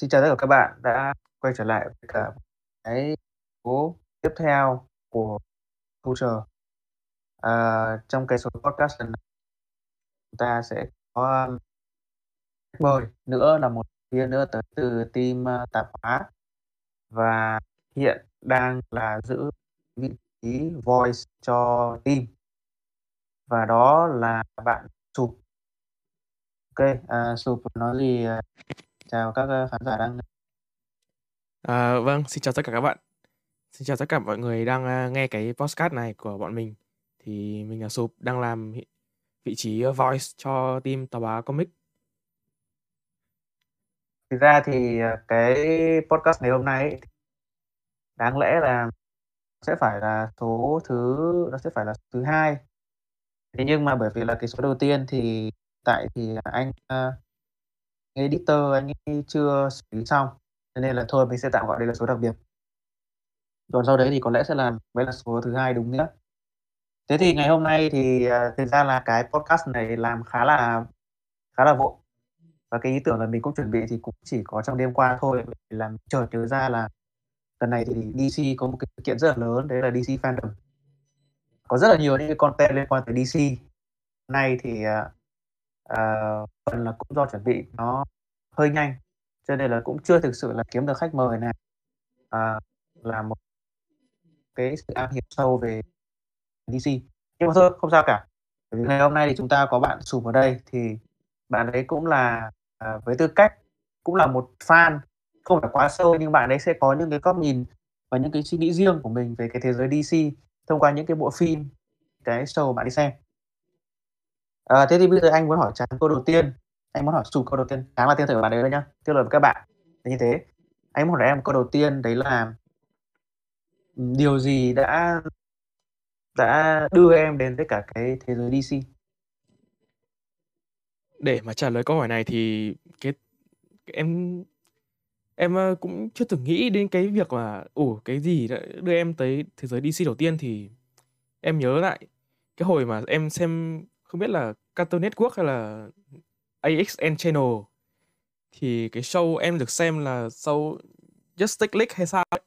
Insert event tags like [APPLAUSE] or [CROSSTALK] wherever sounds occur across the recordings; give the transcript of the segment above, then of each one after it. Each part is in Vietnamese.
Xin chào tất cả các bạn đã quay trở lại với cả cái số tiếp theo của Future. À, trong cái số podcast lần này chúng ta sẽ có khách mời nữa là một viên nữa tới từ team à, tạp hóa và hiện đang là giữ vị trí voice cho team và đó là bạn Sụp. Ok, à, Sụp nói gì à? Chào các uh, khán giả đang À, vâng, xin chào tất cả các bạn. Xin chào tất cả mọi người đang à, nghe cái podcast này của bọn mình. Thì mình là Sụp đang làm hi- vị trí uh, voice cho team tàu báo comic. Thực ra thì cái podcast ngày hôm nay ấy, đáng lẽ là sẽ phải là số thứ nó sẽ phải là số thứ hai thế nhưng mà bởi vì là cái số đầu tiên thì tại thì anh editor anh ấy chưa xử lý xong cho nên là thôi mình sẽ tạm gọi đây là số đặc biệt. Còn sau đấy thì có lẽ sẽ là mới là số thứ hai đúng nghĩa thế thì ngày hôm nay thì uh, thực ra là cái podcast này làm khá là khá là vội. Và cái ý tưởng là mình cũng chuẩn bị thì cũng chỉ có trong đêm qua thôi làm chợt nhớ ra là lần này thì DC có một cái sự kiện rất là lớn đấy là DC fandom. Có rất là nhiều những cái content liên quan tới DC nay thì uh, Ờ, phần là cũng do chuẩn bị nó hơi nhanh cho nên là cũng chưa thực sự là kiếm được khách mời này uh, ờ, là một cái sự am hiểu sâu về DC nhưng mà thôi không sao cả. Bởi vì ngày hôm nay thì chúng ta có bạn sùm ở đây thì bạn ấy cũng là à, với tư cách cũng là một fan không phải quá sâu nhưng bạn ấy sẽ có những cái góc nhìn và những cái suy nghĩ riêng của mình về cái thế giới DC thông qua những cái bộ phim cái show bạn đi xem à, thế thì bây giờ anh muốn hỏi chàng câu đầu tiên. Anh muốn hỏi sụp câu đầu tiên. Sáng là tiên thử bạn đấy thôi nhá. Tiếp lời với các bạn. Là như thế. Anh muốn hỏi em câu đầu tiên đấy là ừ, điều gì đã đã đưa em đến với cả cái thế giới DC Để mà trả lời câu hỏi này thì cái em em ờ, cũng chưa từng nghĩ đến cái việc mà ủ cái gì đã đưa em tới thế giới DC đầu tiên thì em nhớ lại cái hồi mà em xem không biết là Cartoon Network hay là AXN Channel thì cái show em được xem là show Justice League hay sao ấy.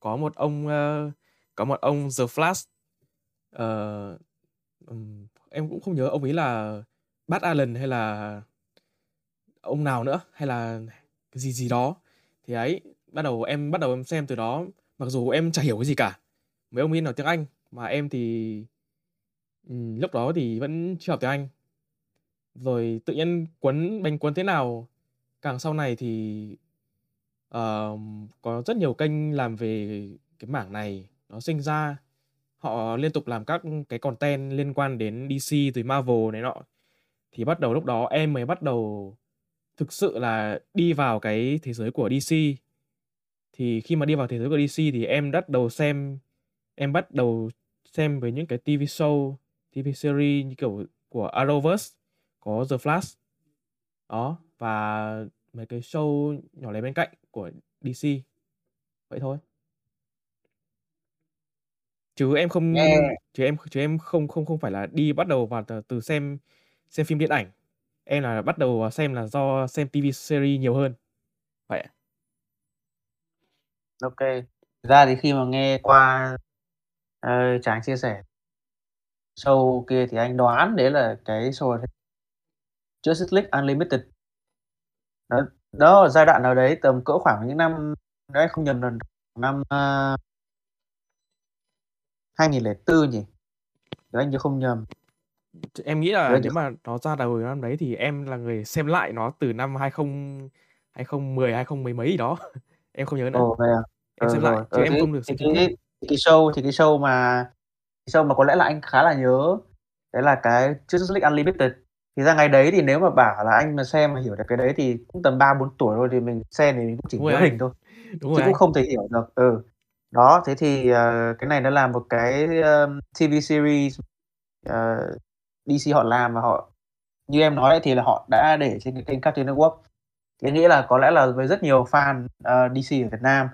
có một ông uh, có một ông The Flash. Uh, um, em cũng không nhớ ông ấy là Bat Allen hay là ông nào nữa hay là cái gì gì đó. Thì ấy bắt đầu em bắt đầu em xem từ đó. Mặc dù em chả hiểu cái gì cả. Mấy ông ấy nói tiếng Anh mà em thì Ừ, lúc đó thì vẫn chưa học tiếng Anh. Rồi tự nhiên quấn bánh quấn thế nào càng sau này thì uh, có rất nhiều kênh làm về cái mảng này. Nó sinh ra họ liên tục làm các cái content liên quan đến DC từ Marvel này nọ. Thì bắt đầu lúc đó em mới bắt đầu thực sự là đi vào cái thế giới của DC thì khi mà đi vào thế giới của DC thì em bắt đầu xem em bắt đầu xem với những cái TV show TV series như kiểu của Arrowverse có The Flash. Đó và mấy cái show nhỏ lẻ bên cạnh của DC vậy thôi. Chứ em không nghe. chứ em chứ em không không không phải là đi bắt đầu vào từ, từ xem xem phim điện ảnh. Em là bắt đầu xem là do xem TV series nhiều hơn. Vậy ok. Ra thì khi mà nghe qua uh, chàng chia sẻ show kia thì anh đoán đấy là cái show Justice League Unlimited. Đó, đó ở giai đoạn nào đấy tầm cỡ khoảng những năm đấy không nhầm lần năm uh, 2004 nhỉ? Nếu anh nhớ không nhầm. Em nghĩ là Đấy, nếu mà nó ra đầu năm đấy thì em là người xem lại nó từ năm 20 2010 2010 mấy gì đó. [LAUGHS] Em không nhớ nữa. Ồ à? Em Ờ, xem rồi. lại chứ Ờ, em thế- không được thì xem trực cái, thì cái show thì cái show mà show mà có lẽ là anh khá là nhớ đấy là cái Justice League Unlimited. Thì ra ngày đấy thì nếu mà bảo là anh mà xem mà hiểu được cái đấy thì cũng tầm ba bốn tuổi thôi thì mình xem thì mình cũng chỉ nhớ hình thôi đúng chứ rồi cũng không thể hiểu được ừ. Đó thế thì ờ, cái này nó là một cái um, TV series ờ, DC họ làm và họ như em nói thì là họ đã để trên cái kênh Cartoon Network. Thế nghĩa là có lẽ là với rất nhiều fan ờ, DC ở Việt Nam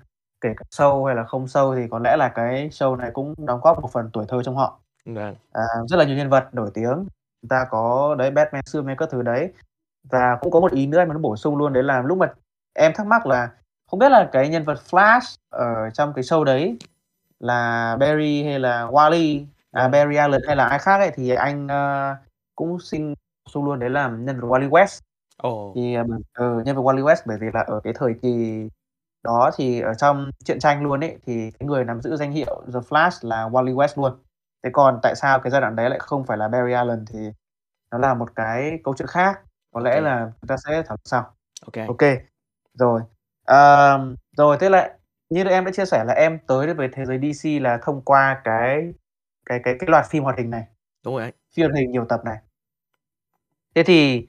kể cả sâu hay là không sâu thì có lẽ là cái show này cũng đóng góp một phần tuổi thơ trong họ Vâng. à, rất là nhiều nhân vật nổi tiếng chúng ta có đấy Batman Superman các thứ đấy và cũng có một ý nữa mà nó bổ sung luôn đấy là lúc mà em thắc mắc là không biết là cái nhân vật Flash ở trong cái show đấy là Barry hay là Wally, à, Vâng. Barry Allen hay là ai khác ấy thì anh, ơ, cũng xin bổ sung luôn đấy là nhân vật Wally West. Ồ. Thì, ừ, nhân vật Wally West bởi vì là ở cái thời kỳ đó thì ở trong truyện tranh luôn ấy, thì cái người nắm giữ danh hiệu The Flash là Wally West luôn. Thế còn tại sao cái giai đoạn đấy lại không phải là Barry Allen thì nó là một cái câu chuyện khác, có lẽ OK. là chúng ta sẽ thảo luận sau. OK. OK, rồi. Ờm, rồi thế là như em đã chia sẻ là em tới với thế giới DC là thông qua cái cái cái cái loạt phim hoạt hình này. Đúng rồi. Phim hoạt hình nhiều tập này. Thế thì,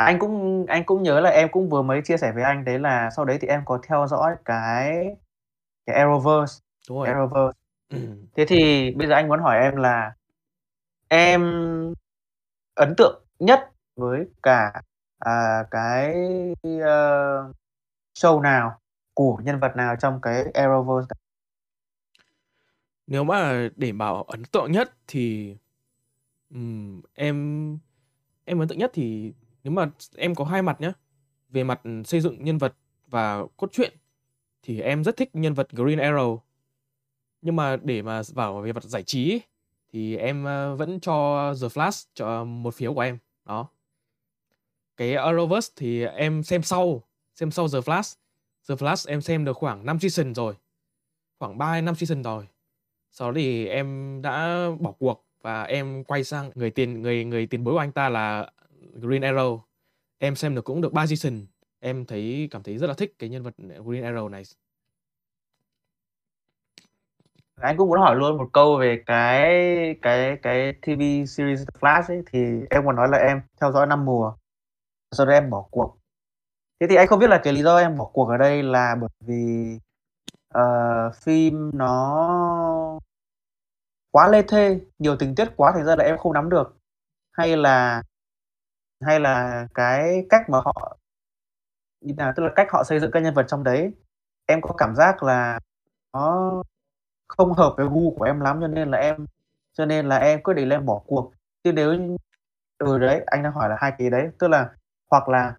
à, anh cũng anh cũng nhớ là em cũng vừa mới chia sẻ với anh đấy là sau đấy thì em có theo dõi cái cái Arrowverse, Đúng rồi. Arrowverse. [CLEARS THROAT] Thế thì bây giờ anh muốn hỏi em là em ấn tượng nhất với cả, à, cái, ơ, show nào của nhân vật nào trong cái Arrowverse này? Nếu mà để bảo ấn tượng nhất thì, ừm, em em ấn tượng nhất thì nếu mà em có hai mặt nhá. Về mặt, ừ, xây dựng nhân vật và cốt truyện thì em rất thích nhân vật Green Arrow. Nhưng mà để mà vào về mặt giải trí thì em, ờ, vẫn cho The Flash cho một phiếu của em, đó. Cái Arrowverse thì em xem sau, xem sau The Flash. The Flash em xem được khoảng 5 season rồi, khoảng 3 năm 5 season rồi. Sau đó thì em đã bỏ cuộc và em quay sang người tiền người người tiền bối của anh ta là Green Arrow. Em xem được cũng được ba season, em thấy cảm thấy rất là thích cái nhân vật Green Arrow này. Anh cũng muốn hỏi luôn một câu về cái cái cái TV series The Flash ấy, thì em còn nói là em theo dõi năm mùa, sau đó em bỏ cuộc. Thế thì anh không biết là cái lý do em bỏ cuộc ở đây là bởi vì, uh, phim nó quá lê thê, nhiều tình tiết quá thành ra là em không nắm được, hay là hay là cái cách mà họ như nào, tức là cách họ xây dựng các nhân vật trong đấy, em có cảm giác là nó không hợp với gu của em lắm cho nên là em cho nên là em quyết định là em bỏ cuộc. Chứ nếu như ừ, đấy, anh đang hỏi là hai cái đấy, tức là hoặc là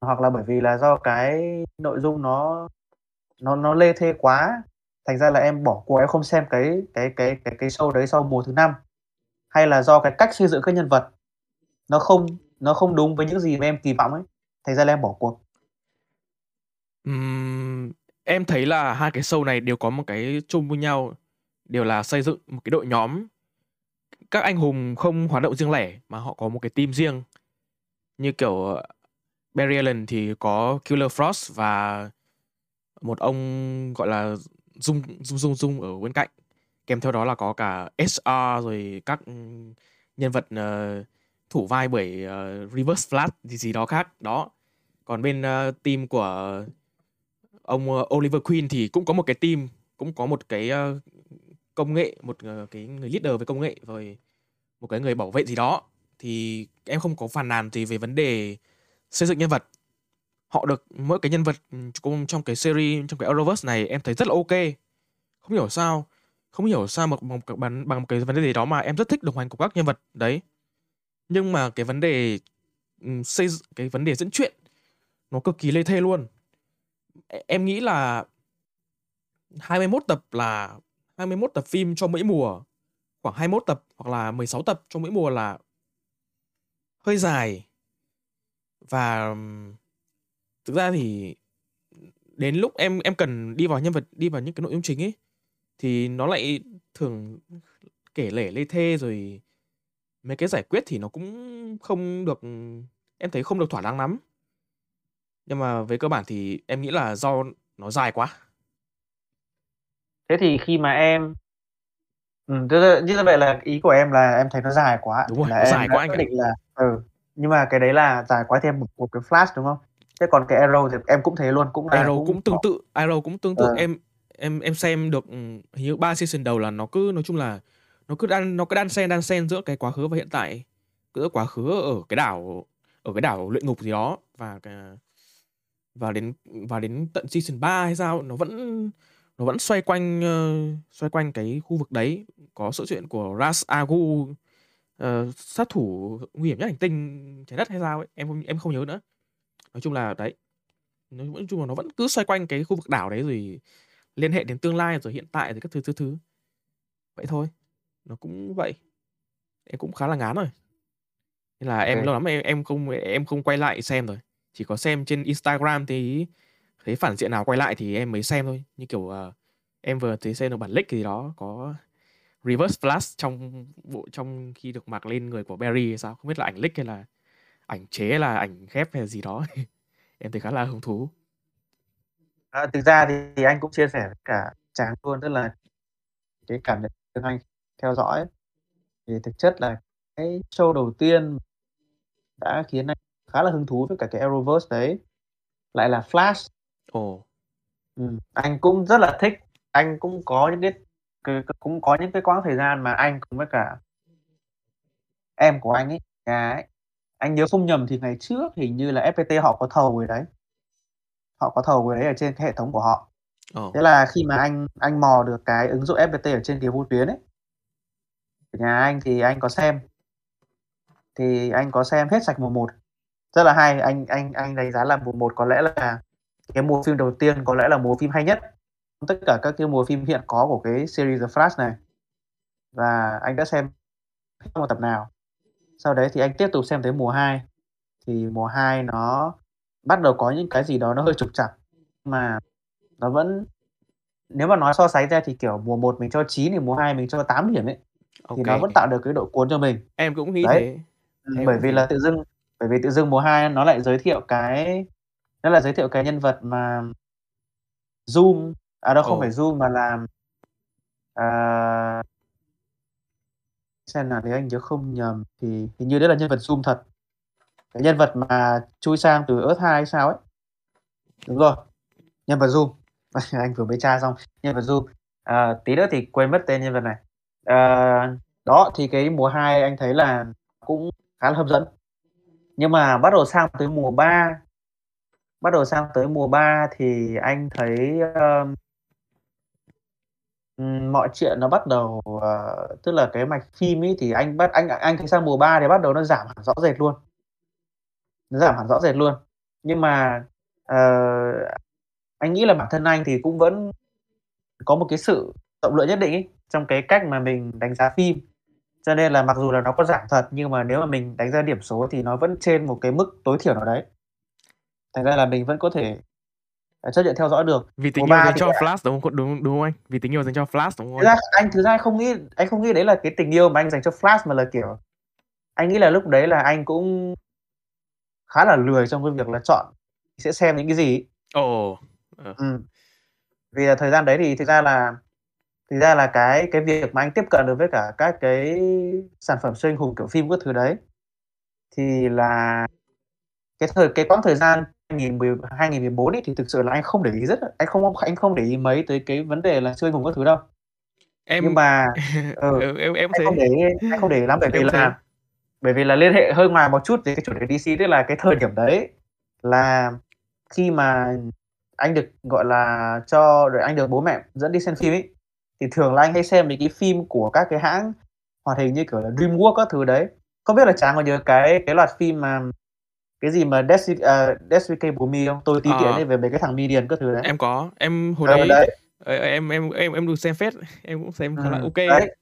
hoặc là bởi vì là do cái nội dung nó nó nó lê thê quá, thành ra là em bỏ cuộc, em không xem cái cái cái cái cái show đấy sau mùa thứ năm hay là do cái cách xây dựng các nhân vật nó không nó không đúng với những gì mà em kỳ vọng ấy, thành ra là em bỏ cuộc. uhm, em thấy là hai cái show này đều có một cái chung với nhau, đều là xây dựng một cái đội nhóm. Các anh hùng không hoạt động riêng lẻ mà họ có một cái team riêng. Như kiểu, ờ, Barry Allen thì có Killer Frost và một ông, gọi là, Dung Dung Dung Dung ở bên cạnh. Kèm theo đó là có cả SR rồi các, nhân vật, uh, thủ vai bởi, uh, Reverse Flash gì gì đó khác, đó. Còn bên, uh, team của ông, uh, Oliver Queen thì cũng có một cái team, cũng có một cái, uh, công nghệ, một, uh, cái người leader về công nghệ, rồi một cái người bảo vệ gì đó. Thì em không có phàn nàn gì về vấn đề xây dựng nhân vật. Họ được mỗi cái nhân vật, ừ, trong cái series, trong cái Arrowverse này em thấy rất là OK. Không hiểu sao không hiểu sao mà bằng bằng bằng một cái vấn đề gì đó mà em rất thích đồng hành cùng các nhân vật đấy. Nhưng mà cái vấn đề, xây cái vấn đề dẫn truyện nó cực kỳ lê thê luôn. Em nghĩ là 21 tập là 21 tập phim cho mỗi mùa, khoảng 21 tập hoặc là 16 tập cho mỗi mùa là hơi dài. Và, thực ra thì đến lúc em em cần đi vào nhân vật, đi vào những cái nội dung chính ấy, thì nó lại thường kể lể lê thê, rồi mấy cái giải quyết thì nó cũng không được em thấy không được thỏa đáng lắm. Nhưng mà về cơ bản thì em nghĩ là do nó dài quá. Thế thì khi mà em là như vậy là ý của em là em thấy nó dài quá, Đúng rồi, là nó em dài quá anh quyết định là ừ, nhưng mà cái đấy là dài quá em bỏ cuộc cái Flash, đúng không? Thế còn cái Arrow thì em cũng thế luôn, cũng là Arrow cũng cũng tương tự, Arrow cũng tương tự. Ờ. Em em em xem được, ừm, hình như 3 season đầu là nó cứ nói chung là nó cứ đan nó cứ đan xen, đan xen giữa cái quá khứ và hiện tại. Giữa quá khứ ở cái đảo ở cái đảo luyện ngục gì đó và và đến và đến tận season 3 hay sao, nó vẫn nó vẫn xoay quanh, uh, xoay quanh cái khu vực đấy. Có sự chuyện của Ra's Agu uh, ờ, sát thủ nguy hiểm nhất hành tinh trái đất hay sao ấy, em không em không nhớ nữa. Nói chung là đấy. Nói nói chung là nó vẫn cứ xoay quanh cái khu vực đảo đấy rồi liên hệ đến tương lai rồi hiện tại rồi các thứ thứ thứ. Vậy thôi. Nó cũng vậy. Em cũng khá là ngán rồi. Nên là em OK. lâu lắm em em không em không quay lại xem rồi. Chỉ có xem trên Instagram thì thấy phản diện nào quay lại thì em mới xem thôi. Như kiểu, ờ, em vừa thấy xem được bản leak gì đó có reverse flash trong bộ trong khi được mặc lên người của Barry hay sao, không biết là ảnh leak hay là ảnh chế hay là ảnh ghép hay là gì đó. [LAUGHS] Em thấy khá là hứng thú. À, thực ra thì anh cũng chia sẻ với cả Tráng luôn, tức là cái cảm nhận của anh theo dõi thì thực chất là cái show đầu tiên đã khiến anh khá là hứng thú với cả cái Arrowverse đấy lại là Flash. Ồ. Ừm, anh cũng rất là thích. Anh cũng có những cái cái cũng có những cái quãng thời gian mà anh cùng với cả em của anh ấy, nhà ấy, anh nhớ không nhầm thì ngày trước hình như là FPT họ có thầu cái đấy. Họ có thầu cái đấy ở trên cái hệ thống của họ. Ồ. Thế là khi mà anh anh mò được cái ứng dụng FPT ở trên cái vô tuyến ấy ở nhà anh thì anh có xem. Thì anh có xem hết sạch mùa 1. Rất là hay, anh anh anh đánh giá là mùa 1 có lẽ là cái mùa phim đầu tiên có lẽ là mùa phim hay nhất tất cả các cái mùa phim hiện có của cái series The Flash này. Và anh đã xem một tập nào. Sau đấy thì anh tiếp tục xem tới mùa 2. Thì mùa 2 nó bắt đầu có những cái gì đó nó hơi trục trặc, mà nó vẫn nếu mà nói so sánh ra thì, kiểu, mùa 1 mình cho 9 thì mùa 2 mình cho 8 điểm ấy, thì nó vẫn tạo được cái độ cuốn cho mình. Em cũng nghĩ Đấy. thế. Ừm, Em bởi cũng vì thế. là tự dưng bởi vì tự dưng mùa 2 nó lại giới thiệu cái nó lại giới thiệu cái nhân vật mà Zoom, à, đâu không phải Ồ. Zoom mà là à xem nào nếu anh nhớ không nhầm thì hình như đấy là nhân vật Zoom thật. Cái nhân vật mà chui sang từ Earth 2 hay sao ấy. Đúng rồi, nhân vật Zoom. [LAUGHS] Anh vừa mới tra xong, nhân vật Zoom. À, tí nữa thì quên mất tên nhân vật này à, đó, thì cái mùa 2 anh thấy là cũng khá là hấp dẫn. Nhưng mà bắt đầu sang tới mùa 3 bắt đầu sang tới mùa 3 thì anh thấy, ơ mọi chuyện nó bắt đầu, uh, tức là cái mạch phim ấy thì anh bắt anh anh thấy sang mùa 3 thì bắt đầu nó giảm hẳn rõ rệt luôn. Nó giảm hẳn rõ rệt luôn. Nhưng mà, uh, anh nghĩ là bản thân anh thì cũng vẫn có một cái sự rộng lượng nhất định ấy, trong cái cách mà mình đánh giá phim. Cho nên là mặc dù là nó có giảm thật, nhưng mà nếu mà mình đánh giá điểm số thì nó vẫn trên một cái mức tối thiểu nào đấy. Thành ra là mình vẫn có thể, à, chấp nhận theo dõi được. Vì tình yêu 3 dành cho lại Flash, đúng không? Đúng đúng không anh? Vì tình yêu dành cho Flash, đúng không Thực anh? ra anh thực ra anh không nghĩ anh không nghĩ đấy là cái tình yêu mà anh dành cho Flash mà là, kiểu, anh nghĩ là lúc đấy là anh cũng khá là lười trong cái việc là chọn sẽ xem những cái gì. Ồ, ờ. Ừm. Vì là thời gian đấy thì thực ra là thực ra là cái cái việc mà anh tiếp cận được với cả các cái sản phẩm siêu anh hùng, kiểu, phim các thứ đấy, thì là cái thời cái quãng thời gian 2010 2014 ấy thì thực sự là anh không để ý rất anh không anh không để ý mấy tới cái vấn đề là siêu anh hùng các thứ đâu. Nhưng Em mà ừ, [LAUGHS] ừ, em em anh không thế. để ý anh không để ý lắm bởi [LAUGHS] vì Em là bởi vì là liên hệ hơi ngoài một chút về cái chủ đề DC, tức là cái thời điểm đấy là khi mà anh được, gọi là, cho rồi anh được bố mẹ dẫn đi xem phim ấy, thì thường là anh hay xem mấy cái phim của các cái hãng hoạt hình như kiểu là DreamWorks các thứ đấy. Không biết là Tráng có nhớ cái cái loạt phim mà cái gì mà Despi ờ, Despicable Me không? Tôi tí tiện Ờ. ấy về mấy cái thằng Minion các thứ đấy. Em có, em hồi Ờ, đấy, đấy. ờ, em em em em được xem phết, [LAUGHS] em cũng xem khá là kê. đấy.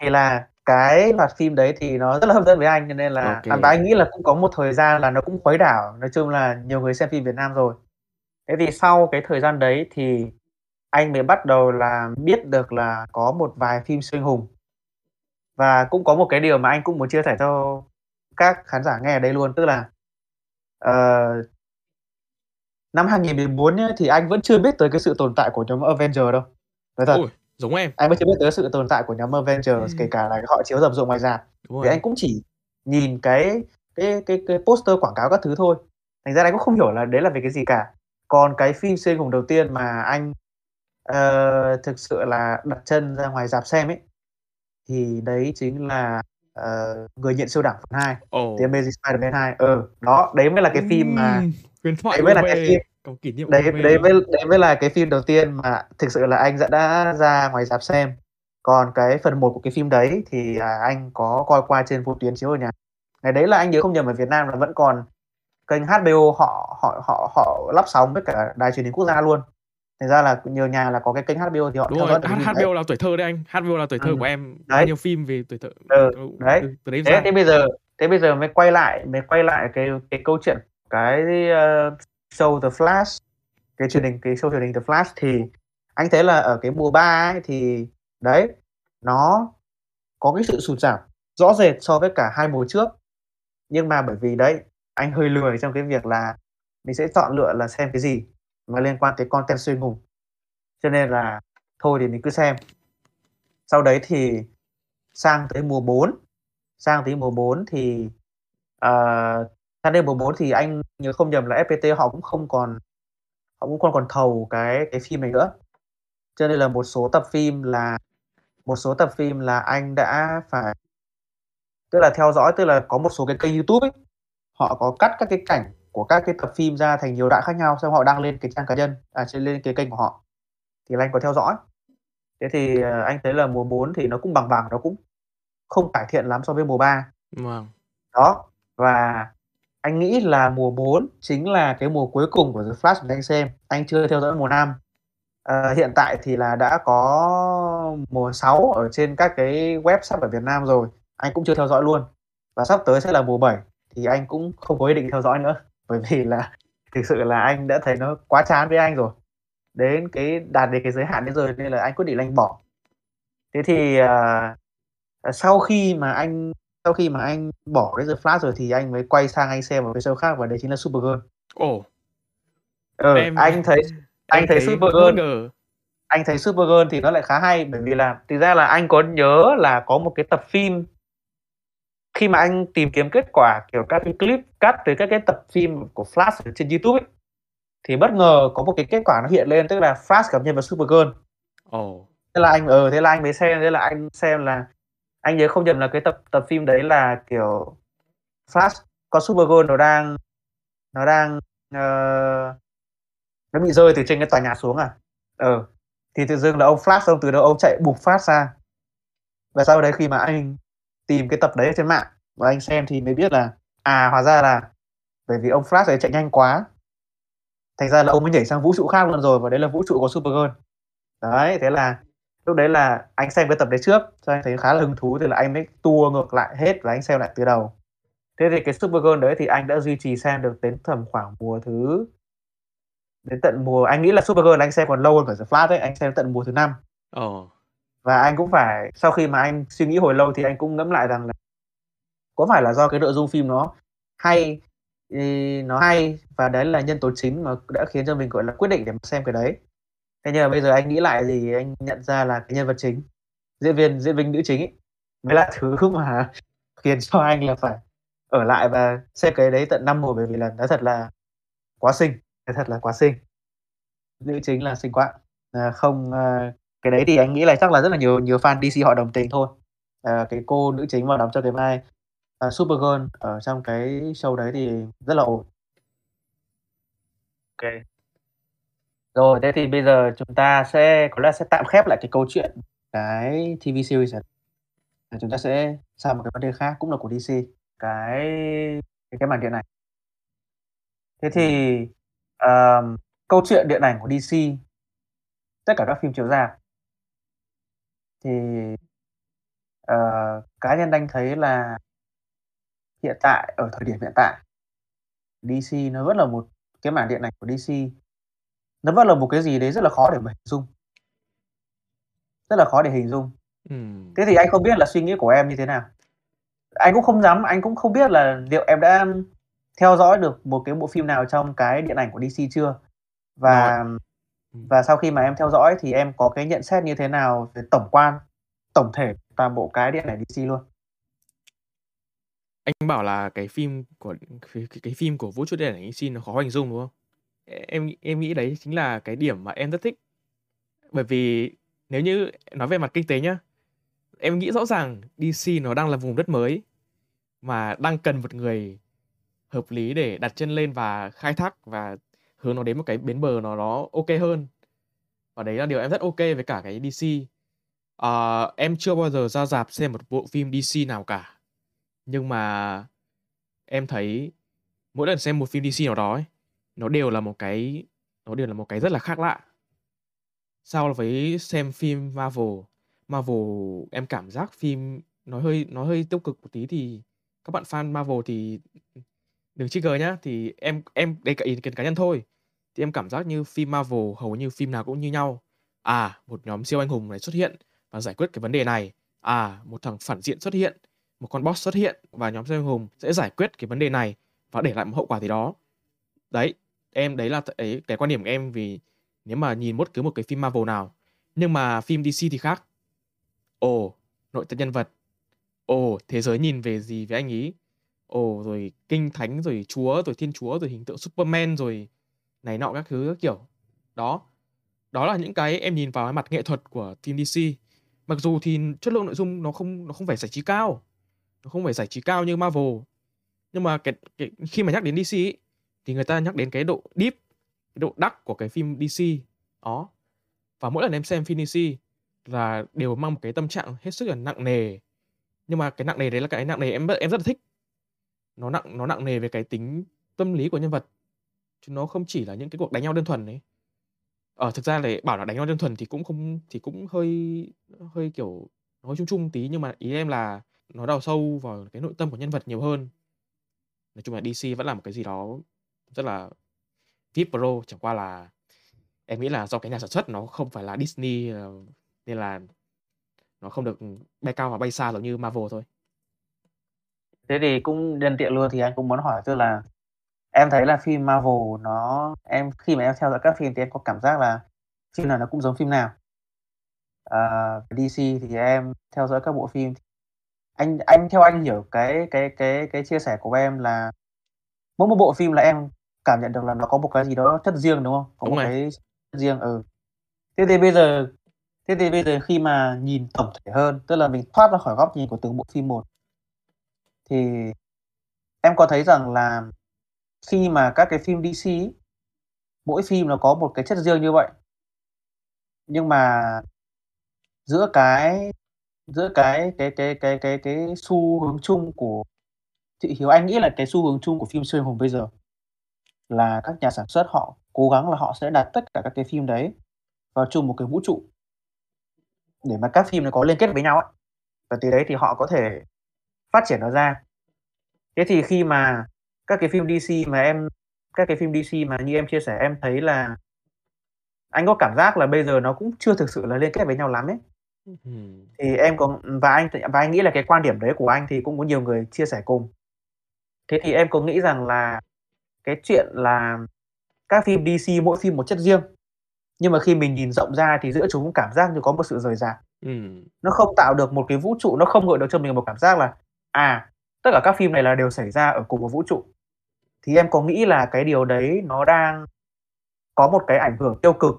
Thì là cái loạt phim đấy thì nó rất là hấp dẫn với anh, cho nên là kê. à, và anh nghĩ là cũng có một thời gian là nó cũng khuấy đảo, nói chung là nhiều người xem phim Việt Nam rồi. Thế thì sau cái thời gian đấy thì anh mới bắt đầu là biết được là có một vài phim siêu anh hùng. Và cũng có một cái điều mà anh cũng muốn chia sẻ cho các khán giả nghe ở đây luôn, tức là, ờ năm 2014 nhá, thì anh vẫn chưa biết tới cái sự tồn tại của nhóm Avengers đâu, nói thật. Ôi, giống em. Anh vẫn chưa biết tới sự tồn tại của nhóm Avengers, kể cả là họ chiếu rầm rộ ngoài rạp. Thì anh cũng chỉ nhìn cái cái cái cái poster quảng cáo các thứ thôi. Thành ra anh cũng không hiểu là đấy là về cái gì cả. Còn cái phim siêu hùng đầu tiên mà anh, ờ, thực sự là đặt chân ra ngoài rạp xem ấy, thì đấy chính là, ờ, Người nhện siêu đẳng phần 2, Ồ. The Amazing Spider-Man 2. Ừ, đó, đấy mới là cái phim mà thoại đấy mới là cái về, phim có kỷ niệm đấy về. đấy mới đấy mới là cái phim đầu tiên mà thực sự là anh đã đã ra ngoài rạp xem. Còn cái phần 1 của cái phim đấy thì, à, anh có coi qua trên vô tuyến chiếu ở nhà. Ngày đấy là anh nhớ không nhầm ở Việt Nam là vẫn còn kênh HBO họ họ họ họ lắp sóng với cả đài truyền hình quốc gia luôn. Thành ra là nhiều nhà là có cái kênh HBO thì họ Đúng rồi, dõi được H phim đấy. HBO là tuổi thơ đấy anh, HBO là tuổi thơ Ừm, của em, đấy. nhiêu phim về tuổi thơ Ừ, ừ, đấy. từ từ đấy Thế ra. thế bây giờ thế bây giờ mới quay lại mới quay lại cái cái câu chuyện cái, ơ, show The Flash, cái truyền hình cái show truyền hình The Flash thì anh thấy là ở cái mùa 3 ấy thì đấy, nó có cái sự sụt giảm rõ rệt so với cả hai mùa trước. Nhưng mà bởi vì đấy, anh hơi lười trong cái việc là mình sẽ chọn lựa là xem cái gì mà liên quan tới content xuyên ngùng. Cho nên là thôi thì mình cứ xem. Sau đấy thì sang tới mùa 4, sang tới mùa 4 thì, ờ, sang đến mùa 4 thì anh nhớ không nhầm là FPT họ cũng không còn họ cũng không còn thầu cái cái phim này nữa. Cho nên là một số tập phim là một số tập phim là anh đã phải tức là theo dõi, tức là có một số cái kênh YouTube ấy, họ có cắt các cái cảnh của các cái tập phim ra thành nhiều đoạn khác nhau, xong họ đăng lên cái trang cá nhân, à, trên lên cái kênh của họ. Thì anh có theo dõi. Thế thì, ờ, anh thấy là mùa 4 thì nó cũng bằng bằng, nó cũng không cải thiện lắm so với mùa 3. Vâng. Đó, và anh nghĩ là mùa 4 chính là cái mùa cuối cùng của The Flash mà anh xem, anh chưa theo dõi mùa 5. Ờ, hiện tại thì là đã có mùa 6 ở trên các cái web sắp ở Việt Nam rồi, anh cũng chưa theo dõi luôn. Và sắp tới sẽ là mùa 7 thì anh cũng không có ý định theo dõi nữa, bởi vì là thực sự là anh đã thấy nó quá chán với anh rồi. Đến cái đạt đến cái giới hạn đấy rồi nên là anh quyết định anh bỏ. Thế thì, ờ, sau khi mà anh sau khi mà anh bỏ cái The Flash rồi thì anh mới quay sang anh xem một cái show khác và đấy chính là Supergirl. Ồ. Ừ, Em anh thấy anh thấy thấy Supergirl ngờ. anh thấy Supergirl thì nó lại khá hay, bởi vì là thực ra là anh có nhớ là có một cái tập phim khi mà anh tìm kiếm kết quả, kiểu, các cái clip cắt từ các cái tập phim của Flash ở trên YouTube ấy, thì bất ngờ có một cái kết quả nó hiện lên, tức là Flash gặp nhân vật Supergirl. Ồ. Thế là anh ờ, thế là anh mới xem, thế là anh xem là anh nhớ không nhầm là cái tập tập phim đấy là, kiểu, Flash con Supergirl nó đang nó đang, ờ, nó bị rơi từ trên cái tòa nhà xuống à. Ờ, thì tự dưng là ông Flash ông từ đâu ông chạy bụp phát ra. Và sau đấy khi mà anh tìm cái tập đấy trên mạng và anh xem thì mới biết là, à, hóa ra là bởi vì ông Flash ấy chạy nhanh quá. Thành ra là ông mới nhảy sang vũ trụ khác luôn rồi và đấy là vũ trụ của Supergirl. Đấy, thế là lúc đấy là anh xem cái tập đấy trước, cho anh thấy khá là hứng thú thì là anh mới tua ngược lại hết và anh xem lại từ đầu. Thế thì cái Supergirl đấy thì anh đã duy trì xem được đến tầm khoảng mùa thứ đến tận mùa anh nghĩ là Supergirl anh xem còn lâu hơn cả The Flash ấy, anh xem tận mùa thứ năm oh. Và anh cũng phải sau khi mà anh suy nghĩ hồi lâu thì anh cũng ngẫm lại rằng là có phải là do cái nội dung phim nó hay ừ, nó hay và đấy là nhân tố chính mà đã khiến cho mình, gọi là, quyết định để mà xem cái đấy. Thế nhưng mà bây giờ anh nghĩ lại thì anh nhận ra là cái nhân vật chính, diễn viên diễn viên nữ chính ấy, mới là [LAUGHS] thứ mà khiến cho anh là phải ở lại và xem cái đấy tận năm mùa bởi vì là nó thật là quá xinh, nó thật là quá xinh. Nữ chính là xinh quá. À, không, à, cái đấy thì anh nghĩ là chắc là rất là nhiều nhiều fan DC họ đồng tình thôi. à, cái cô nữ chính mà đóng cho cái vai, à, Supergirl ở trong cái show đấy thì rất là ổn. ok. Rồi, thế thì bây giờ chúng ta sẽ có lẽ sẽ tạm khép lại cái câu chuyện cái TV series này. Chúng ta sẽ sang một cái vấn đề khác cũng là của DC, cái cái cái màn điện ảnh. Thế thì, um, câu chuyện điện ảnh của DC, tất cả các phim chiếu rạp thì, ờ, cá nhân anh thấy là hiện tại, ở thời điểm hiện tại, DC nó vẫn là một cái mảng điện ảnh của DC, nó vẫn là một cái gì đấy rất là khó để mà hình dung. Rất là khó để hình dung. Ừm. Thế thì anh không biết là suy nghĩ của em như thế nào? Anh cũng không dám anh cũng không biết là liệu em đã theo dõi được một cái bộ phim nào trong cái điện ảnh của DC chưa? Rồi. Và Ừm. Và sau khi mà em theo dõi thì em có cái nhận xét như thế nào về tổng quan, tổng thể toàn bộ cái điện ảnh DC luôn? Anh bảo là cái phim của cái cái phim của vũ trụ điện ảnh DC nó khó hình dung, đúng không? Em em nghĩ đấy chính là cái điểm mà em rất thích. Bởi vì nếu như nói về mặt kinh tế nhá, em nghĩ rõ ràng DC nó đang là vùng đất mới, mà đang cần một người hợp lý để đặt chân lên và khai thác và hướng nó đến một cái bến bờ nó nó ok hơn. Và đấy là điều em rất ok với cả cái DC. à, em chưa bao giờ ra dạp xem một bộ phim DC nào cả. Nhưng mà em thấy mỗi lần xem một phim DC nào đó ấy, nó đều là một cái nó đều là một cái rất là khác lạ. So với xem phim Marvel, Marvel em cảm giác phim nó hơi nó hơi tiêu cực một tí thì các bạn fan Marvel thì đừng trigger nhá, thì em em đây cả ý kiến cá nhân thôi. Thì em cảm giác như phim Marvel hầu như phim nào cũng như nhau. À, một nhóm siêu anh hùng này xuất hiện và giải quyết cái vấn đề này. À, một thằng phản diện xuất hiện, một con boss xuất hiện và nhóm siêu anh hùng sẽ giải quyết cái vấn đề này và để lại một hậu quả gì đó. Đấy, em đấy là ấy cái quan điểm của em vì nếu mà nhìn bất cứ một cái phim Marvel nào nhưng mà phim DC thì khác ồ nội tại nhân vật ồ thế giới nhìn về gì với anh ý ồ rồi kinh thánh rồi chúa rồi thiên chúa rồi hình tượng Superman rồi này nọ các thứ các kiểu đó. Đó là những cái em nhìn vào cái mặt nghệ thuật của phim DC mặc dù thì chất lượng nội dung nó không nó không phải giải trí cao nó không phải giải trí cao như Marvel. Nhưng mà cái, cái khi mà nhắc đến DC ý, thì người ta nhắc đến cái độ deep cái độ đắc của cái phim DC đó. Và mỗi lần em xem phim DC là đều mang một cái tâm trạng hết sức là nặng nề. Nhưng mà cái nặng nề đấy là cái nặng nề em em rất là thích. Nó nặng nó nặng nề về cái tính tâm lý của nhân vật chứ nó không chỉ là những cái cuộc đánh nhau đơn thuần ấy ở ờ, thực ra là bảo là đánh nhau đơn thuần thì cũng không thì cũng hơi hơi kiểu nói chung chung tí nhưng mà ý em là nó đào sâu vào cái nội tâm của nhân vật nhiều hơn nói chung là DC vẫn là một cái gì đó rất là VIP Pro chẳng qua là em nghĩ là do cái nhà sản xuất nó không phải là Disney ờ, nên là nó không được bay cao và bay xa giống như Marvel thôi. Thế thì cũng nhân tiện luôn thì anh cũng muốn hỏi tức là em thấy là phim Marvel nó em khi mà em theo dõi các phim thì em có cảm giác là phim nào nó cũng giống phim nào. À, DC thì em theo dõi các bộ phim anh anh theo anh hiểu cái cái cái cái chia sẻ của em là mỗi một bộ phim là em cảm nhận được là nó có một cái gì đó chất riêng đúng không? Có Đúng một rồi. cái chất riêng ừ. Thế thì bây giờ thế thì bây giờ khi mà nhìn tổng thể hơn, tức là mình thoát ra khỏi góc nhìn của từng bộ phim một thì em có thấy rằng là khi mà các cái phim DC mỗi phim nó có một cái chất riêng như vậy. Nhưng mà giữa cái giữa cái cái cái cái cái cái xu hướng chung của thị hiếu anh nghĩ là cái xu hướng chung của phim siêu anh hùng bây giờ là các nhà sản xuất họ cố gắng là họ sẽ đặt tất cả các cái phim đấy vào chung một cái vũ trụ để mà các phim nó có liên kết với nhau ấy. và từ đấy thì họ có thể phát triển nó ra thế thì khi mà các cái phim DC mà em các cái phim DC mà như em chia sẻ em thấy là anh có cảm giác là bây giờ nó cũng chưa thực sự là liên kết với nhau lắm ấy. Thì em có và anh và anh nghĩ là cái quan điểm đấy của anh thì cũng có nhiều người chia sẻ cùng. Thế thì em có nghĩ rằng là cái chuyện là các phim DC mỗi phim một chất riêng nhưng mà khi mình nhìn rộng ra thì giữa chúng cảm giác như có một sự rời rạc. Ừm. nó không tạo được một cái vũ trụ nó không gợi được cho mình một cảm giác là à tất cả các phim này là đều xảy ra ở cùng một vũ trụ thì em có nghĩ là cái điều đấy nó đang có một cái ảnh hưởng tiêu cực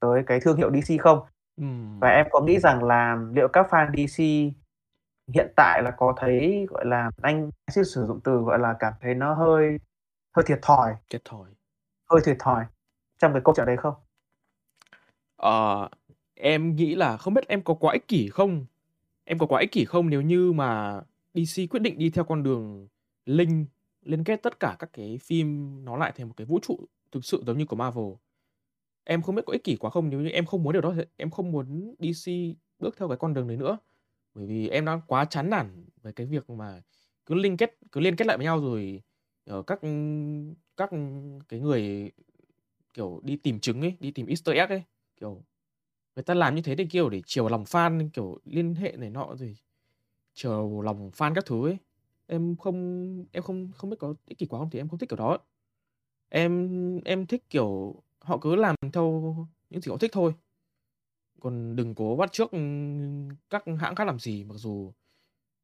tới cái thương hiệu DC không Ừm. và em có nghĩ rằng là liệu các fan DC hiện tại là có thấy gọi là anh sẽ sử dụng từ gọi là cảm thấy nó hơi hơi thiệt thòi Thiệt thòi. hơi thiệt thòi trong cái câu chuyện đấy không Ờ, em nghĩ là không biết em có quá ích kỷ không? Em có quá ích kỷ không nếu như mà DC quyết định đi theo con đường link liên kết tất cả các cái phim nó lại thành một cái vũ trụ thực sự giống như của Marvel. Em không biết có ích kỷ quá không nếu như em không muốn điều đó em không muốn DC bước theo cái con đường đấy nữa. Bởi vì em đã quá chán nản với cái việc mà cứ liên kết cứ liên kết lại với nhau rồi ở các các cái người kiểu đi tìm chứng ấy, đi tìm Easter egg ấy, kiểu người ta làm như thế để kiểu để chiều lòng fan kiểu liên hệ này nọ rồi chiều lòng fan các thứ ấy. Em không em không không biết có ích kỷ quá không thì em không thích kiểu đó. Em em thích kiểu họ cứ làm theo những gì họ thích thôi. Còn đừng cố bắt chước ừ, các hãng khác làm gì mặc dù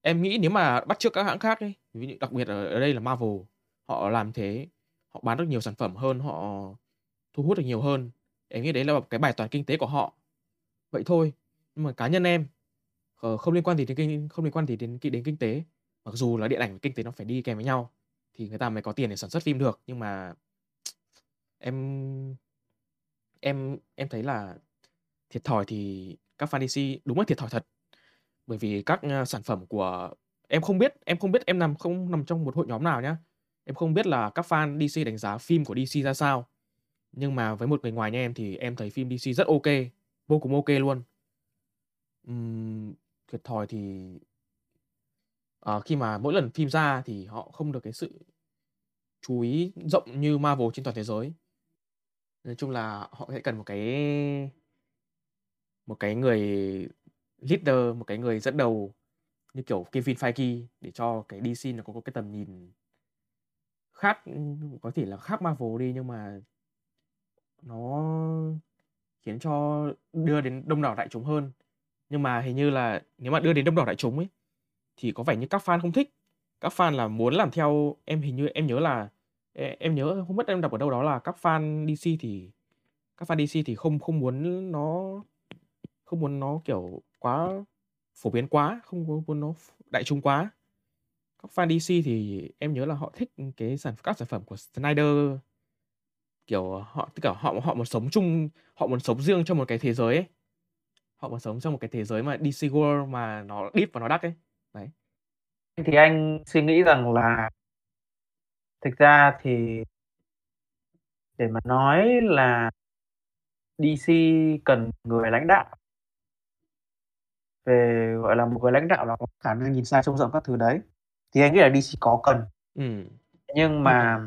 em nghĩ nếu mà bắt chước các hãng khác ấy, ví dụ đặc biệt ở, ở đây là Marvel, họ làm thế, họ bán được nhiều sản phẩm hơn, họ thu hút được nhiều hơn. Em nghĩ đấy là cái bài toán kinh tế của họ. Vậy thôi. Nhưng mà cá nhân em ờ, không liên quan gì đến kinh không liên quan gì đến đến kinh tế. Mặc dù là điện ảnh và kinh tế nó phải đi kèm với nhau thì người ta mới có tiền để sản xuất phim được, nhưng mà [TSK] em em em thấy là thiệt thòi thì các fan DC đúng là thiệt thòi thật. Bởi vì các, ờ, sản phẩm của em không biết em không biết em nằm không nằm trong một hội nhóm nào nhá. Em không biết là các fan DC đánh giá phim của DC ra sao. Nhưng mà với một người ngoài như em thì em thấy phim DC rất OK, vô cùng OK luôn. uhm, thiệt thòi thì ờ, khi mà mỗi lần phim ra thì họ không được cái sự chú ý rộng như Marvel trên toàn thế giới. Nói chung là họ sẽ cần một cái một cái người leader, một cái người dẫn đầu như kiểu Kevin Feige để cho cái DC nó có, có cái tầm nhìn khác có thể là khác Marvel đi nhưng mà nó khiến cho đưa đến đông đảo đại chúng hơn. Nhưng mà hình như là nếu mà đưa đến đông đảo đại chúng ấy thì có vẻ như các fan không thích. Các fan là muốn làm theo em hình như em nhớ là e, em nhớ không biết em đọc ở đâu đó là các fan DC thì các fan DC thì không không muốn nó không muốn nó kiểu quá phổ biến quá, không muốn nó đại chúng quá. Các fan DC thì em nhớ là họ thích cái sản các sản phẩm của Snyder kiểu họ tất cả họ họ muốn sống chung họ muốn sống riêng trong một cái thế giới ấy họ muốn sống trong một cái thế giới mà DC World mà nó deep và nó đắt ấy đấy thì anh suy nghĩ rằng là thực ra thì để mà nói là DC cần người lãnh đạo về gọi là một người lãnh đạo là có khả năng nhìn xa trông rộng các thứ đấy thì anh nghĩ là DC có cần ừ. nhưng mà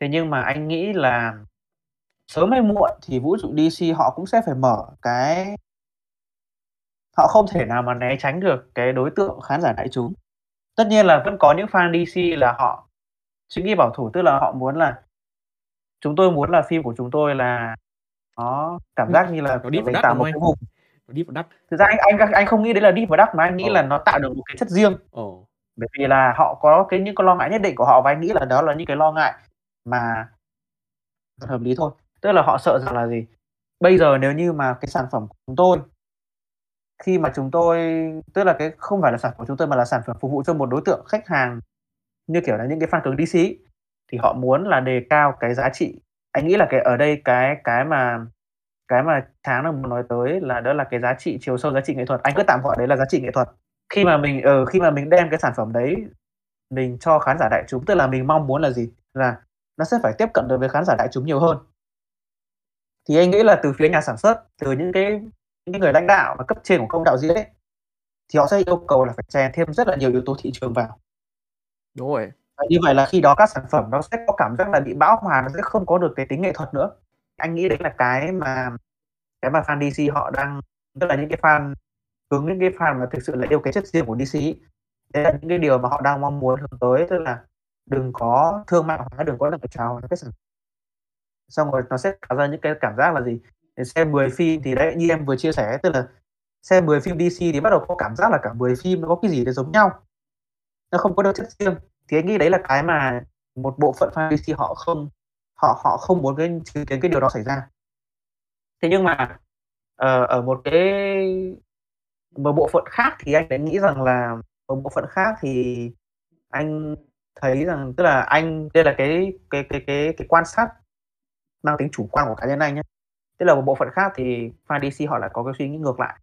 thế nhưng mà anh nghĩ là sớm hay muộn thì vũ trụ DC họ cũng sẽ phải mở cái họ không thể nào mà né tránh được cái đối tượng khán giả đại chúng. Tất nhiên là vẫn có những fan DC là họ suy nghĩ bảo thủ tức là họ muốn là chúng tôi muốn là phim của chúng tôi là nó cảm giác như là nó đi tạo một cái vùng. Đi vào đắt thực ra anh anh anh không nghĩ đấy là đi vào đắt mà anh nghĩ oh. là nó tạo được một cái chất riêng. Oh. bởi vì là họ có cái những cái lo ngại nhất định của họ và anh nghĩ là đó là những cái lo ngại mà hợp lý thôi. Tức là họ sợ rằng là gì? Bây giờ nếu như mà cái sản phẩm của chúng tôi khi mà chúng tôi tức là cái không phải là sản phẩm của chúng tôi mà là sản phẩm phục vụ cho một đối tượng khách hàng như kiểu là những cái fan cứng DC thì họ muốn là đề cao cái giá trị. Anh nghĩ là cái ở đây cái cái mà cái mà tháng đang muốn nói tới là đó là cái giá trị chiều sâu giá trị nghệ thuật. Anh cứ tạm gọi đấy là giá trị nghệ thuật. Khi mà mình ở uh, khi mà mình đem cái sản phẩm đấy mình cho khán giả đại chúng tức là mình mong muốn là gì? Là nó sẽ phải tiếp cận được với khán giả đại chúng nhiều hơn. Thì anh nghĩ là từ phía nhà sản xuất từ những cái những người lãnh đạo và cấp trên của công đạo diễn ấy thì họ sẽ yêu cầu là phải chèn thêm rất là nhiều yếu tố thị trường vào. Đúng rồi. Và như vậy là khi đó các sản phẩm nó sẽ có cảm giác là bị bão hòa nó sẽ không có được cái tính nghệ thuật nữa. Anh nghĩ đấy là cái mà cái mà fan DC họ đang tức là những cái fan hướng những cái fan mà thực sự là yêu cái chất riêng của DC đây là những cái điều mà họ đang mong muốn hướng tới tức là đừng có thương mại hóa đừng có làm chào cái sản xong rồi nó sẽ tạo ra những cái cảm giác là gì xem 10 phim thì đấy như em vừa chia sẻ tức là xem 10 phim DC thì bắt đầu có cảm giác là cả 10 phim nó có cái gì để giống nhau. Nó không có được chất riêng. Thì anh nghĩ đấy là cái mà một bộ phận fan DC họ không họ họ không muốn cái chứng kiến cái điều đó xảy ra. Thế nhưng mà ở, ở một cái một bộ phận khác thì anh lại nghĩ rằng là một bộ phận khác thì anh thấy rằng tức là anh đây là cái cái cái cái cái quan sát mang tính chủ quan của cá nhân anh nhé tức là một bộ phận khác thì fan DC họ lại có cái suy nghĩ ngược lại.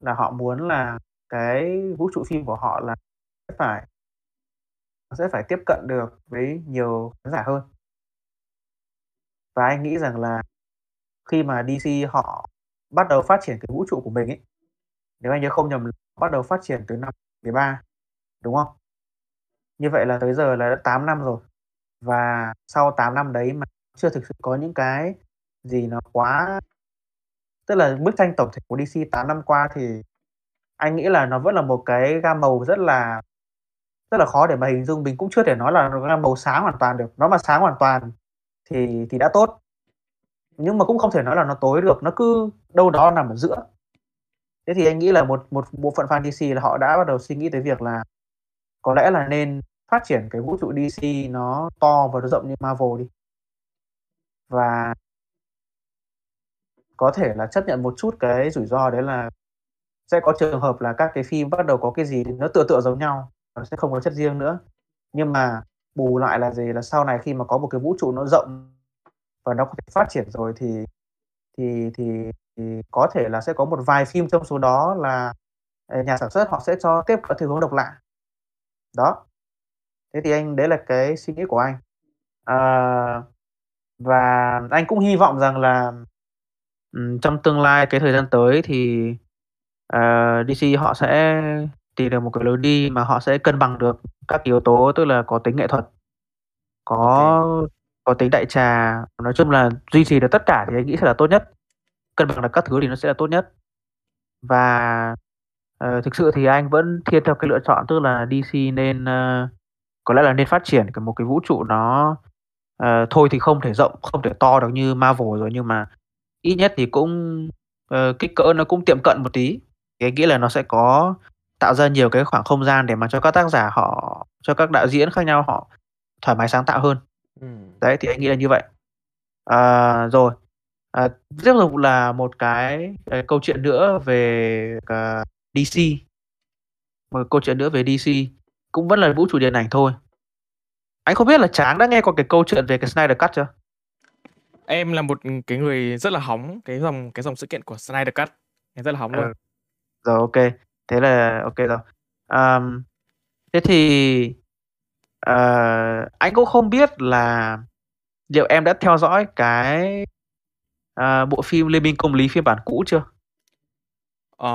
Là họ muốn là cái vũ trụ phim của họ là sẽ phải sẽ phải tiếp cận được với nhiều khán giả hơn. Và anh nghĩ rằng là khi mà DC họ bắt đầu phát triển cái vũ trụ của mình ấy, nếu anh nhớ không nhầm bắt đầu phát triển từ năm 13 đúng không? Như vậy là tới giờ là đã 8 năm rồi. Và sau 8 năm đấy mà chưa thực sự có những cái gì nó quá, tức là bức tranh tổng thể của DC 8 năm qua thì anh nghĩ là nó vẫn là một cái gam màu rất là rất là khó để mà hình dung. Mình cũng chưa thể nói là nó gam màu sáng hoàn toàn được. Nó mà sáng hoàn toàn thì thì đã tốt. Nhưng mà cũng không thể nói là nó tối được. Nó cứ đâu đó nằm ở giữa. Thế thì anh nghĩ là một một bộ phận fan DC là họ đã bắt đầu suy nghĩ tới việc là có lẽ là nên phát triển cái vũ trụ DC nó to và nó rộng như Marvel đi. Và có thể là chấp nhận một chút cái rủi ro đấy là sẽ có trường hợp là các cái phim bắt đầu có cái gì nó tựa tựa giống nhau nó sẽ không có chất riêng nữa. Nhưng mà bù lại là gì? Là sau này khi mà có một cái vũ trụ nó rộng và nó có thể phát triển rồi thì thì thì, thì có thể là sẽ có một vài phim trong số đó là ờ, nhà sản xuất họ sẽ cho tiếp cận theo hướng độc lạ. Đó. Thế thì anh đấy là cái suy nghĩ của anh. à, và anh cũng hy vọng rằng là, ừm, trong tương lai, cái thời gian tới thì, ờ, DC họ sẽ tìm được một cái lối đi mà họ sẽ cân bằng được các yếu tố, tức là có tính nghệ thuật, OK. có có tính đại trà, nói chung là duy trì được tất cả thì anh nghĩ sẽ là tốt nhất. Cân bằng được các thứ thì nó sẽ là tốt nhất. Và, ờ, thực sự thì anh vẫn thiên theo cái lựa chọn, tức là DC nên, ơ, có lẽ là nên phát triển cả một cái vũ trụ nó, ờ, thôi thì không thể rộng, không thể to được như Marvel rồi, nhưng mà ít nhất thì cũng, ờ, kích cỡ nó cũng tiệm cận một tí. Thì anh nghĩ là nó sẽ có tạo ra nhiều cái khoảng không gian để mà cho các tác giả họ cho các đạo diễn khác nhau họ thoải mái sáng tạo hơn. Ừm. Đấy, thì anh nghĩ là như vậy. Ờ, rồi, à, tiếp tục là một cái cái câu chuyện nữa về, ờ, DC. Một câu chuyện nữa về DC, cũng vẫn là vũ trụ điện ảnh thôi. Anh không biết là Tráng đã nghe qua cái câu chuyện về cái Snyder Cut chưa? Em là một, cái người rất là hóng cái dòng cái dòng sự kiện của Snyder Cut, em rất là hóng Ừ. luôn. Rồi, kê, thế là kê rồi. Ờm, thế thì, ờ, anh cũng không biết là liệu em đã theo dõi cái, ờ, bộ phim Liên minh công lý phiên bản cũ chưa? Ờ,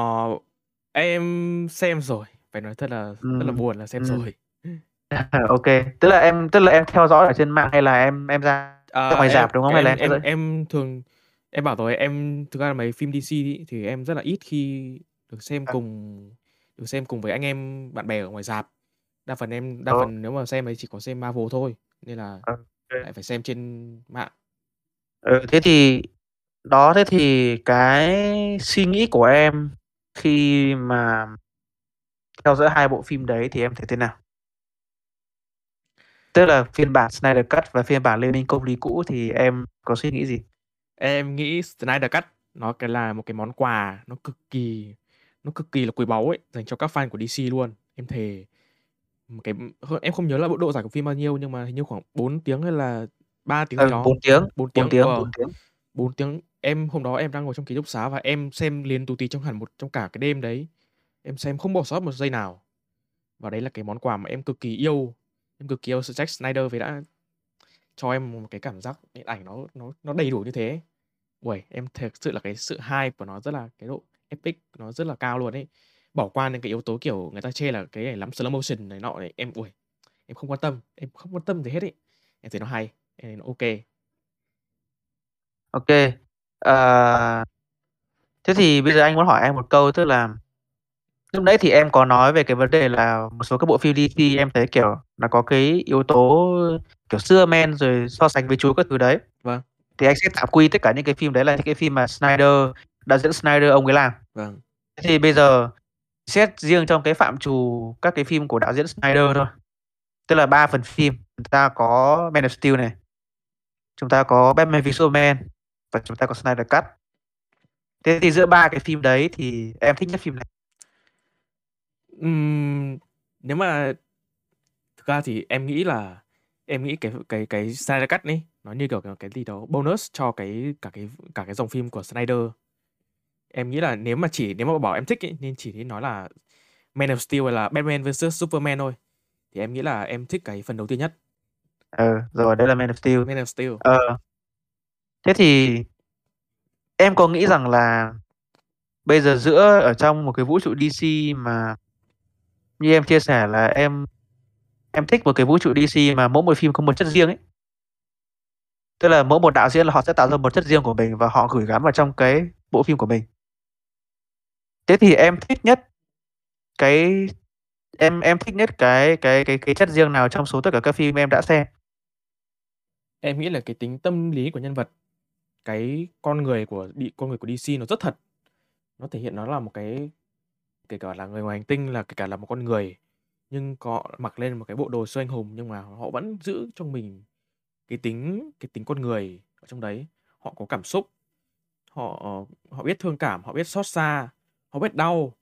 em xem rồi, phải nói thật là rất là buồn là xem ừm. rồi. [LAUGHS] Kê, tức là em tức là em theo dõi ở trên mạng hay là em em ra ra Ờ, ngoài em rạp, đúng không? Hay là em em em em thường em bảo rồi, em thực ra là mấy phim DC ấy, thì em rất là ít khi được xem À. cùng được xem cùng với anh em, bạn bè ở ngoài rạp. Đa phần em đa Ờ. phần nếu mà xem ấy chỉ có xem Marvel thôi, nên là kê. lại phải xem trên mạng. Ừ, thế thì đó, thế thì cái suy nghĩ của em khi mà theo dõi hai bộ phim đấy thì em thấy thế nào? Tức là phiên bản Snyder Cut và phiên bản Liên minh công lý cũ thì em có suy nghĩ gì? Em nghĩ Snyder Cut nó cái là một cái món quà nó cực kỳ nó cực kỳ là quý báu ấy, dành cho các fan của DC luôn. Em thề. Một cái em không nhớ là bộ độ dài của phim bao nhiêu, nhưng mà hình như khoảng 4 tiếng hay là 3 tiếng Ừ, đó. 4 tiếng, 4 4 tiếng, tiếng, ờ, 4 tiếng. 4 tiếng. Em hôm đó em đang ngồi trong ký túc xá và em xem liền tù tì trong hẳn một trong cả cái đêm đấy. Em xem không bỏ sót một giây nào. Và đấy là cái món quà mà em cực kỳ yêu. Em cực kỳ yêu Zack Snyder vì đã cho em một cái cảm giác điện ảnh nó nó nó đầy đủ như thế. Uầy, em thực sự là cái sự hype của nó rất là cái độ epic nó rất là cao luôn ấy. Bỏ qua những cái yếu tố, kiểu, người ta chê là cái này lắm slow motion này nọ này, em ui, em không quan tâm, em không quan tâm gì hết ấy. Em thấy nó hay, em thấy nó ok. ok. Ô thế thì bây giờ anh muốn hỏi em một câu, tức là lúc nãy thì em có nói về cái vấn đề là một số các bộ phim DC em thấy, kiểu, nó có cái yếu tố, kiểu, xưa men rồi so sánh với Chúa các thứ đấy. Vâng. Thì anh sẽ tạm quy tất cả những cái phim đấy là những cái phim mà Snyder đạo diễn Snyder ông ấy làm. Vâng. Thế thì bây giờ xét riêng trong cái phạm trù các cái phim của đạo diễn Snyder thôi, tức là 3 phần phim, chúng ta có Man of Steel này, chúng ta có Batman v Superman và chúng ta có Snyder Cut. Thế thì giữa 3 cái phim đấy thì em thích nhất phim nào? Ừm, nếu mà thực ra thì em nghĩ là em nghĩ cái cái cái Snyder Cut ấy, nó như kiểu, kiểu, cái gì đó bonus cho cái cả cái cả cái dòng phim của Snyder. Em nghĩ là nếu mà chỉ nếu mà bảo em thích ấy, nên chỉ nên nói là Man of Steel hay là Batman vs Superman thôi. Thì em nghĩ là em thích cái phần đầu tiên nhất. Ừ, rồi, đấy là Man of Steel. Man of Steel. Ờ. Thế thì em có nghĩ rằng là bây giờ giữa ở trong một cái vũ trụ DC mà như em chia sẻ là em em thích một cái vũ trụ DC mà mỗi một phim có một chất riêng ấy. Tức là mỗi một đạo diễn là họ sẽ tạo ra một chất riêng của mình và họ gửi gắm vào trong cái bộ phim của mình. Thế thì em thích nhất cái em em thích nhất cái cái cái cái chất riêng nào trong số tất cả các phim em đã xem? Em nghĩ là cái tính tâm lý của nhân vật, cái con người của bị con người của DC nó rất thật. Nó thể hiện nó là một cái kể cả là người ngoài hành tinh, là kể cả là một con người, nhưng họ mặc lên một cái bộ đồ siêu anh hùng nhưng mà họ vẫn giữ trong mình cái tính cái tính con người ở trong đấy. Họ có cảm xúc, họ ờ, họ biết thương cảm, họ biết xót xa, họ biết đau.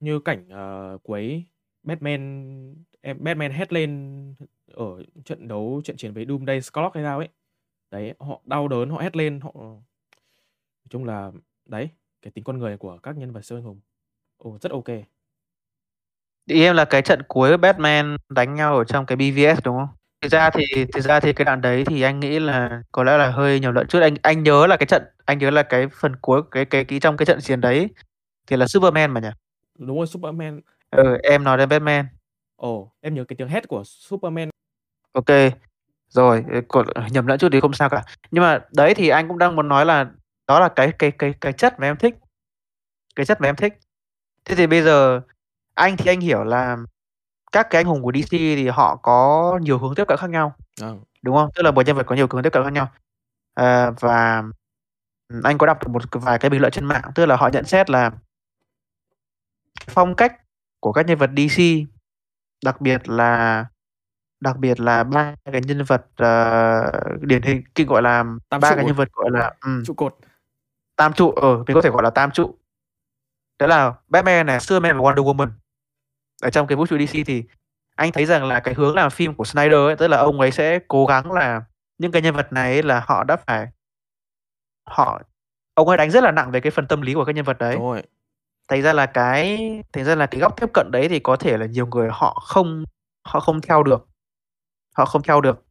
Như cảnh, ờ, uh, cuối Batman em Batman hét lên ở trận đấu trận chiến với Doomsday Clock hay sao ấy. Đấy, họ đau đớn, họ hét lên, họ ờ, nói chung là đấy, cái tính con người của các nhân vật siêu anh hùng. Ồ, rất kê. Ý em là cái trận cuối Batman đánh nhau ở trong cái BVS, đúng không? Thực ra thì thực ra thì cái đoạn đấy thì anh nghĩ là có lẽ là hơi nhầm lẫn chút. Anh anh nhớ là cái trận anh nhớ là cái phần cuối cái cái cái trong cái trận chiến đấy thì là Superman mà nhỉ? Đúng rồi, Superman. Ừ, em nói đến Batman. Ồ, em nhớ cái tiếng hét của Superman. OK. Rồi, ờ, còn nhầm lẫn chút thì không sao cả. Nhưng mà đấy thì anh cũng đang muốn nói là đó là cái cái cái cái chất mà em thích. Cái chất mà em thích. Thế thì bây giờ anh thì anh hiểu là các cái anh hùng của DC thì họ có nhiều hướng tiếp cận khác nhau. Ờ. Đúng không? Tức là mỗi nhân vật có nhiều hướng tiếp cận khác nhau. À, và anh có đọc được một vài cái bình luận trên mạng, tức là họ nhận xét là phong cách của các nhân vật DC, đặc biệt là đặc biệt là ba cái nhân vật, ờ, điển hình cái, gọi là, Tam ba cái à? nhân vật, gọi là, ừm. Trụ cột. Tam trụ, ờ, mình có thể gọi là tam trụ. Đó là Batman này, Superman và Wonder Woman. Ở trong cái vũ trụ DC thì anh thấy rằng là cái hướng làm phim của Snyder ấy, tức là ông ấy sẽ cố gắng là những cái nhân vật này ấy là họ đã phải họ ông ấy đánh rất là nặng về cái phần tâm lý của các nhân vật đấy. Đúng rồi. Thành ra là cái thành ra là cái góc tiếp cận đấy thì có thể là nhiều người họ không họ không theo được. Họ không theo được.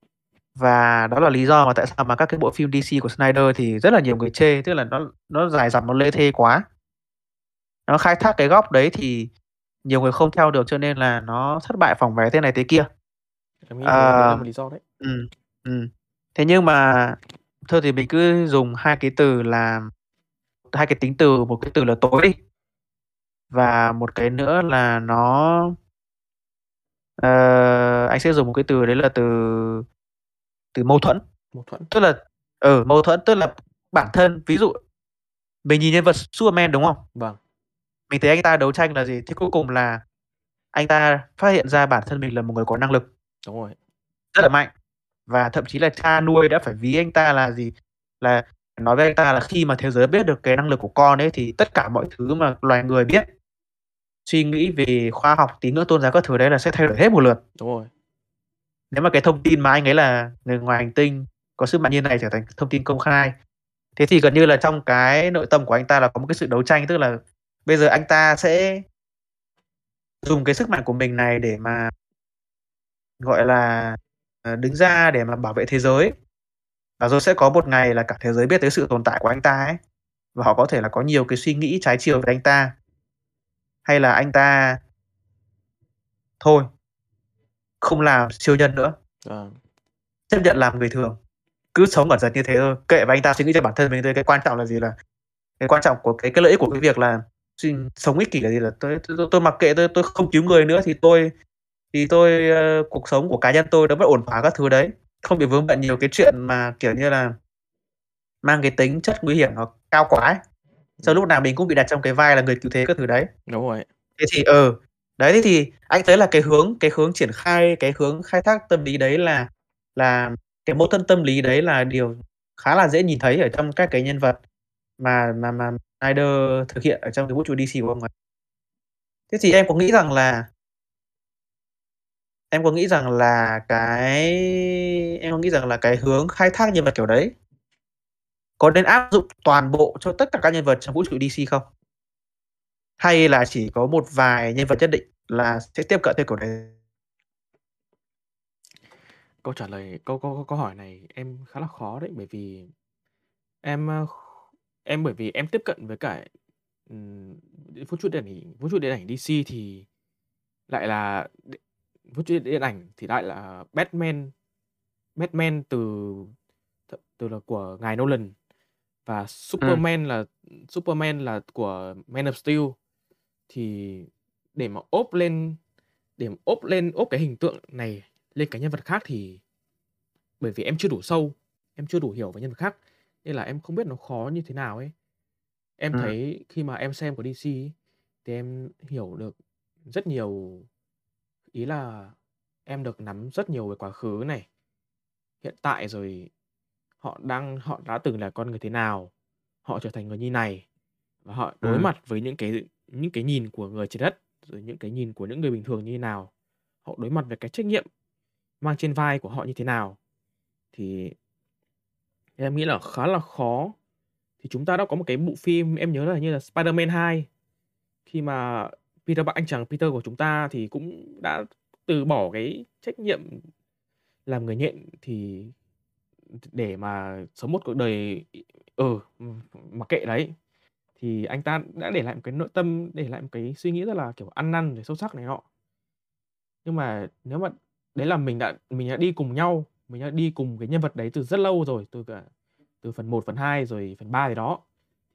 Và đó là lý do mà tại sao mà các cái bộ phim DC của Snyder thì rất là nhiều người chê, tức là nó nó dài dòng, nó lê thê quá. Nó khai thác cái góc đấy thì nhiều người không theo được cho nên là nó thất bại phỏng vé thế này thế kia. Ờ, một lý do đấy. ừm, ừm. Thế nhưng mà thôi thì mình cứ dùng hai cái từ là hai cái tính từ, một cái từ là tối đi. Và một cái nữa là nó ờ, anh sẽ dùng một cái từ đấy là từ từ mâu thuẫn. Mâu thuẫn. Tức là ừ, mâu thuẫn, tức là bản thân ví dụ mình nhìn nhân vật Superman, đúng không? Vâng. Mình thấy anh ta đấu tranh là gì? Thế cuối cùng là anh ta phát hiện ra bản thân mình là một người có năng lực. Đúng rồi. Rất là mạnh. Và thậm chí là cha nuôi đã phải ví anh ta là gì? Là nói với anh ta là khi mà thế giới biết được cái năng lực của con ấy thì tất cả mọi thứ mà loài người biết, suy nghĩ về khoa học, tín ngưỡng tôn giáo các thứ đấy là sẽ thay đổi hết một lượt. Đúng rồi. Nếu mà cái thông tin mà anh ấy là người ngoài hành tinh có sức mạnh như này trở thành thông tin công khai, thế thì gần như là trong cái nội tâm của anh ta là có một cái sự đấu tranh, tức là bây giờ anh ta sẽ dùng cái sức mạnh của mình này để mà gọi là, ờ, đứng ra để mà bảo vệ thế giới. Và rồi sẽ có một ngày là cả thế giới biết tới sự tồn tại của anh ta ấy, và họ có thể là có nhiều cái suy nghĩ trái chiều về anh ta. Hay là anh ta thôi không làm siêu nhân nữa. Vâng. Chấp nhận làm người thường, cứ sống ẩn dật như thế thôi, kệ và anh ta suy nghĩ cho bản thân mình thôi. Cái quan trọng là gì? Là cái quan trọng của cái cái lợi ích của cái việc là sống ích kỷ là gì? Là tôi tôi tôi mặc kệ tôi tôi không cứu người nữa thì tôi thì tôi, ơ, cuộc sống của cá nhân tôi nó vẫn ổn thỏa các thứ đấy, không bị vướng bận nhiều cái chuyện mà, kiểu như là, mang cái tính chất nguy hiểm nó cao quá ấy. Xong lúc nào mình cũng bị đặt trong cái vai là người cứu thế các thứ đấy. Đúng rồi. Thế thì ừ, đấy, thế thì anh thấy là cái hướng cái hướng triển khai cái hướng khai thác tâm lý đấy là là cái mâu thuẫn tâm lý đấy là điều khá là dễ nhìn thấy ở trong các cái nhân vật mà mà mà Snyder thực hiện ở trong cái vũ trụ DC của ông ấy. Thế thì em có nghĩ rằng là em có nghĩ rằng là cái em có nghĩ rằng là cái hướng khai thác nhân vật kiểu đấy có nên áp dụng toàn bộ cho tất cả các nhân vật trong vũ trụ DC không? Hay là chỉ có một vài nhân vật nhất định là sẽ tiếp cận theo kiểu đấy? Câu trả lời câu câu câu hỏi này em khá là khó đấy, bởi vì em, ờ, em bởi vì em tiếp cận với cả, ừm, vũ trụ điện ảnh vũ trụ điện ảnh DC thì lại là đ vũ trụ điện ảnh thì lại là Batman Batman từ th từ là của ngài Nolan và Ừm. Superman là Superman là của Man of Steel. Thì để mà ốp lên để mà ốp lên ốp cái hình tượng này lên cái nhân vật khác thì bởi vì em chưa đủ sâu, em chưa đủ hiểu về nhân vật khác, nên là em không biết nó khó như thế nào ấy. Em Ừm. thấy khi mà em xem của DC ấy, thì em hiểu được rất nhiều ý là em được nắm rất nhiều về quá khứ này, hiện tại rồi họ đang họ đã từng là con người thế nào, họ trở thành người như này và họ đối Ừm. mặt với những cái những cái nhìn của người trái đất, rồi những cái nhìn của những người bình thường như thế nào. Họ đối mặt với cái trách nhiệm mang trên vai của họ như thế nào. Thì em nghĩ là khá là khó. Thì chúng ta đã có một cái bộ phim em nhớ là hình như là Spider-Man 2, khi mà Peter bạn anh chàng Peter của chúng ta thì cũng đã từ bỏ cái trách nhiệm làm người nhện thì để mà sống một cuộc đời ừ mà kệ đấy. Thì anh ta đã để lại một cái nội tâm để lại một cái suy nghĩ rất là kiểu ăn năn để sâu sắc này nọ. Nhưng mà nếu mà đấy là mình đã mình đã đi cùng nhau mình đã đi cùng cái nhân vật đấy từ rất lâu rồi từ cả từ phần 1, phần 2 rồi phần 3 gì đó.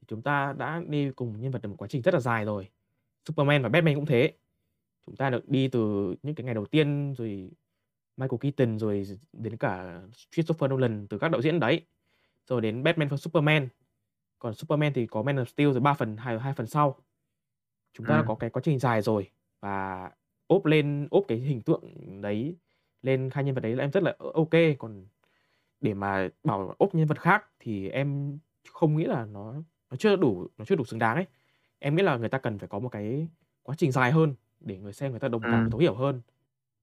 Thì chúng ta đã đi cùng nhân vật được một quá trình rất là dài rồi. Superman và Batman cũng thế. Chúng ta được đi từ những cái ngày đầu tiên rồi Michael Keaton rồi đến cả Christopher Nolan từ các đạo diễn đấy rồi đến Batman và Superman. Còn Superman thì có Man of Steel rồi ba phần hai hai phần sau. Chúng ta ừ. đã có cái quá trình dài rồi và ốp lên ốp cái hình tượng đấy lên hai nhân vật đấy là em rất là ok còn để mà bảo ốp nhân vật khác thì em không nghĩ là nó nó chưa đủ nó chưa đủ xứng đáng ấy em nghĩ là người ta cần phải có một cái quá trình dài hơn để người xem người ta đồng cảm ừ. thấu hiểu hơn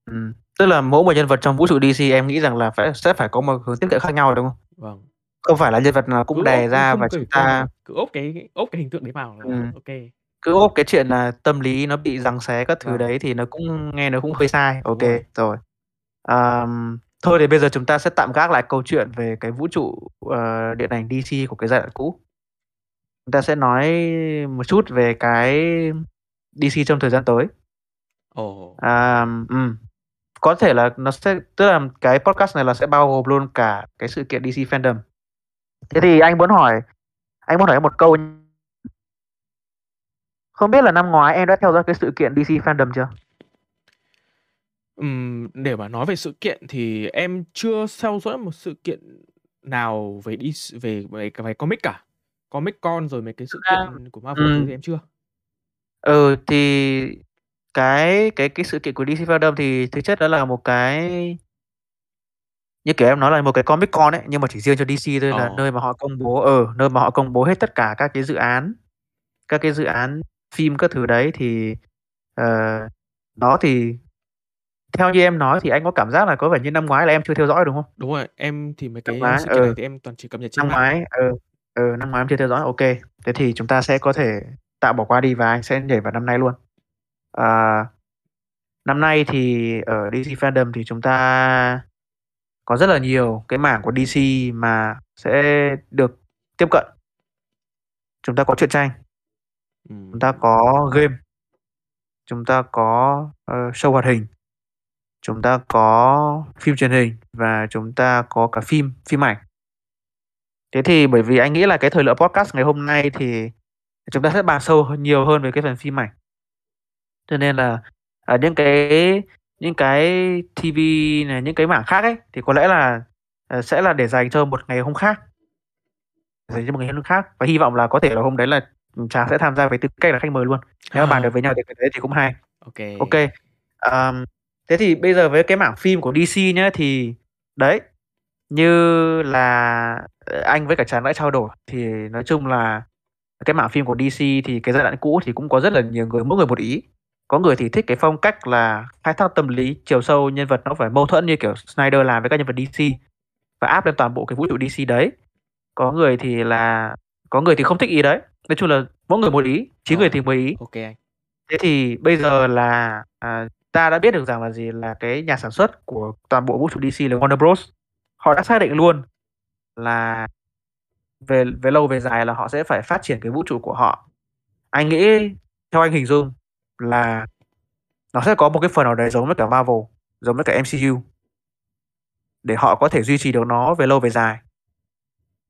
ừ. tức là mỗi một nhân vật trong vũ trụ DC em nghĩ rằng là phải sẽ phải có một hướng tiếp cận khác nhau đúng không vâng không phải là nhân vật nào cũng cứ đè ốp ra và chúng ta cứ ốp cái ốp cái hình tượng đấy vào là ừ. ok cứ ốp cái chuyện là tâm lý nó bị giằng xé các thứ Vâng. đấy thì nó cũng nghe nó cũng hơi sai ok rồi. rồi Ờm, thôi thì bây giờ chúng ta sẽ tạm gác lại câu chuyện về cái vũ trụ ờ, điện ảnh DC của cái giai đoạn cũ chúng ta sẽ nói một chút về cái DC trong thời gian tới ồ À, ừm. Có thể là nó sẽ tức là cái podcast này là sẽ bao gồm luôn cả cái sự kiện DC Fandom. Thế thì anh muốn hỏi anh muốn hỏi em một câu. Không biết là năm ngoái em đã theo dõi cái sự kiện DC Fandom chưa? Ừm, để mà nói về sự kiện thì em chưa theo dõi một sự kiện nào về đi về về về comic cả. Comic Con rồi mấy cái sự À, kiện của Marvel ừm. thứ thì em chưa. Ừ thì cái cái cái sự kiện của DC Fandom thì thực chất đó là một cái như kiểu em nói là một cái Comic Con ấy nhưng mà chỉ riêng cho DC thôi là Ồ. nơi mà họ công bố ở nơi mà họ công bố hết tất cả các cái dự án các cái dự án phim các thứ đấy thì ờ, nó thì theo như em nói thì anh có cảm giác là có vẻ như năm ngoái là em chưa theo dõi đúng không? Đúng rồi, em thì mấy Năm cái ngoái, sự kiện này ừ. thì em toàn chỉ cập nhật trên Năm mạng. ngoái, ừ, ừ, năm ngoái em chưa theo dõi, ok. Thế thì chúng ta sẽ có thể tạm bỏ qua đi và anh sẽ nhảy vào năm nay luôn. À, năm nay thì ở DC Fandom thì chúng ta có rất là nhiều cái mảng của DC mà sẽ được tiếp cận. Chúng ta có truyện tranh, chúng ta có game, chúng ta có ờ, show hoạt hình, chúng ta có phim truyền hình và chúng ta có cả phim, phim ảnh. Thế thì bởi vì anh nghĩ là cái thời lượng podcast ngày hôm nay thì chúng ta sẽ bàn sâu nhiều hơn về cái phần phim ảnh. Cho nên là ở những cái những cái TV này, những cái mảng khác ấy thì có lẽ là ờ, sẽ là để dành cho một ngày hôm khác. Dành cho một ngày hôm khác và hy vọng là có thể là hôm đấy là Trà sẽ tham gia với tư cách là khách mời luôn. Nếu mà bàn được [LAUGHS] với nhau thì cái đấy thì cũng hay. Ok. Ok. Ờm, thế thì bây giờ với cái mảng phim của DC nhá thì đấy như là ờ, anh với cả Trà đã trao đổi thì nói chung là cái mảng phim của DC thì cái giai đoạn cũ thì cũng có rất là nhiều người mỗi người một ý. Có người thì thích cái phong cách là khai thác tâm lý chiều sâu nhân vật nó phải mâu thuẫn như kiểu Snyder làm với các nhân vật DC và áp lên toàn bộ cái vũ trụ DC đấy. Có người thì là có người thì không thích ý đấy. Nói chung là mỗi người một ý, chín người Rồi. thì một ý. Ok anh. Thế thì bây giờ là à, ta đã biết được rằng là gì là cái nhà sản xuất của toàn bộ vũ trụ DC là Warner Bros. Họ đã xác định luôn là về về lâu về dài là họ sẽ phải phát triển cái vũ trụ của họ. Anh nghĩ theo anh hình dung là nó sẽ có một cái phần nào đấy giống với cả Marvel, giống với cả MCU để họ có thể duy trì được nó về lâu về dài.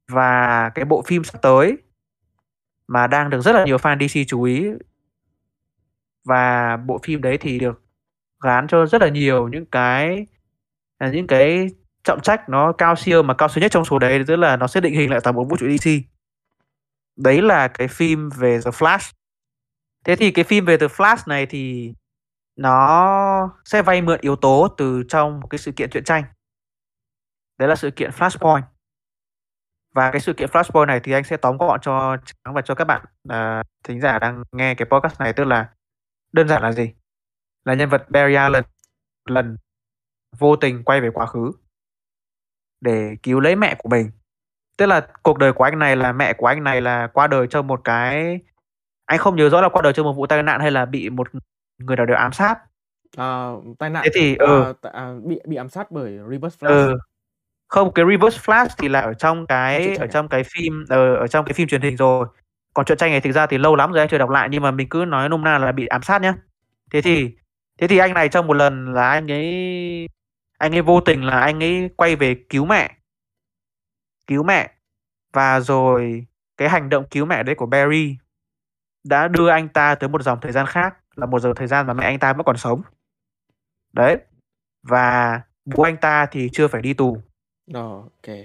Và cái bộ phim sắp tới mà đang được rất là nhiều fan DC chú ý và bộ phim đấy thì được gán cho rất là nhiều những cái là những cái trọng trách nó cao siêu mà cao siêu nhất trong số đấy tức là nó sẽ định hình lại toàn bộ vũ trụ DC. Đấy là cái phim về The Flash. Thế thì cái phim về The Flash này thì nó sẽ vay mượn yếu tố từ trong một cái sự kiện truyện tranh. Đấy là sự kiện Flashpoint. Và cái sự kiện Flashpoint này thì anh sẽ tóm gọn cho và cho các bạn uh, thính giả đang nghe cái podcast này tức là đơn giản là gì? Là nhân vật Barry Allen lần vô tình quay về quá khứ để cứu lấy mẹ của mình. Tức là cuộc đời của anh này là mẹ của anh này là qua đời trong một cái anh không nhớ rõ là qua đời trong một vụ tai nạn hay là bị một người nào đó ám sát. À, tai nạn Thế thì à, ừ, à, bị bị ám sát bởi Reverse Flash. ừ. Không, cái Reverse Flash thì là ở trong cái ở à? trong cái phim ờ, ở trong cái phim truyền hình rồi. Còn truyện tranh này thực ra thì lâu lắm rồi anh chưa đọc lại nhưng mà mình cứ nói nôm na là bị ám sát nhá. Thế thì thế thì anh này trong một lần là anh ấy anh ấy vô tình là anh ấy quay về cứu mẹ. Cứu mẹ và rồi cái hành động cứu mẹ đấy của Barry đã đưa anh ta tới một dòng thời gian khác là một dòng thời gian mà mẹ anh ta vẫn còn sống. Đấy. Và bố anh ta thì chưa phải đi tù. Ờ, ok.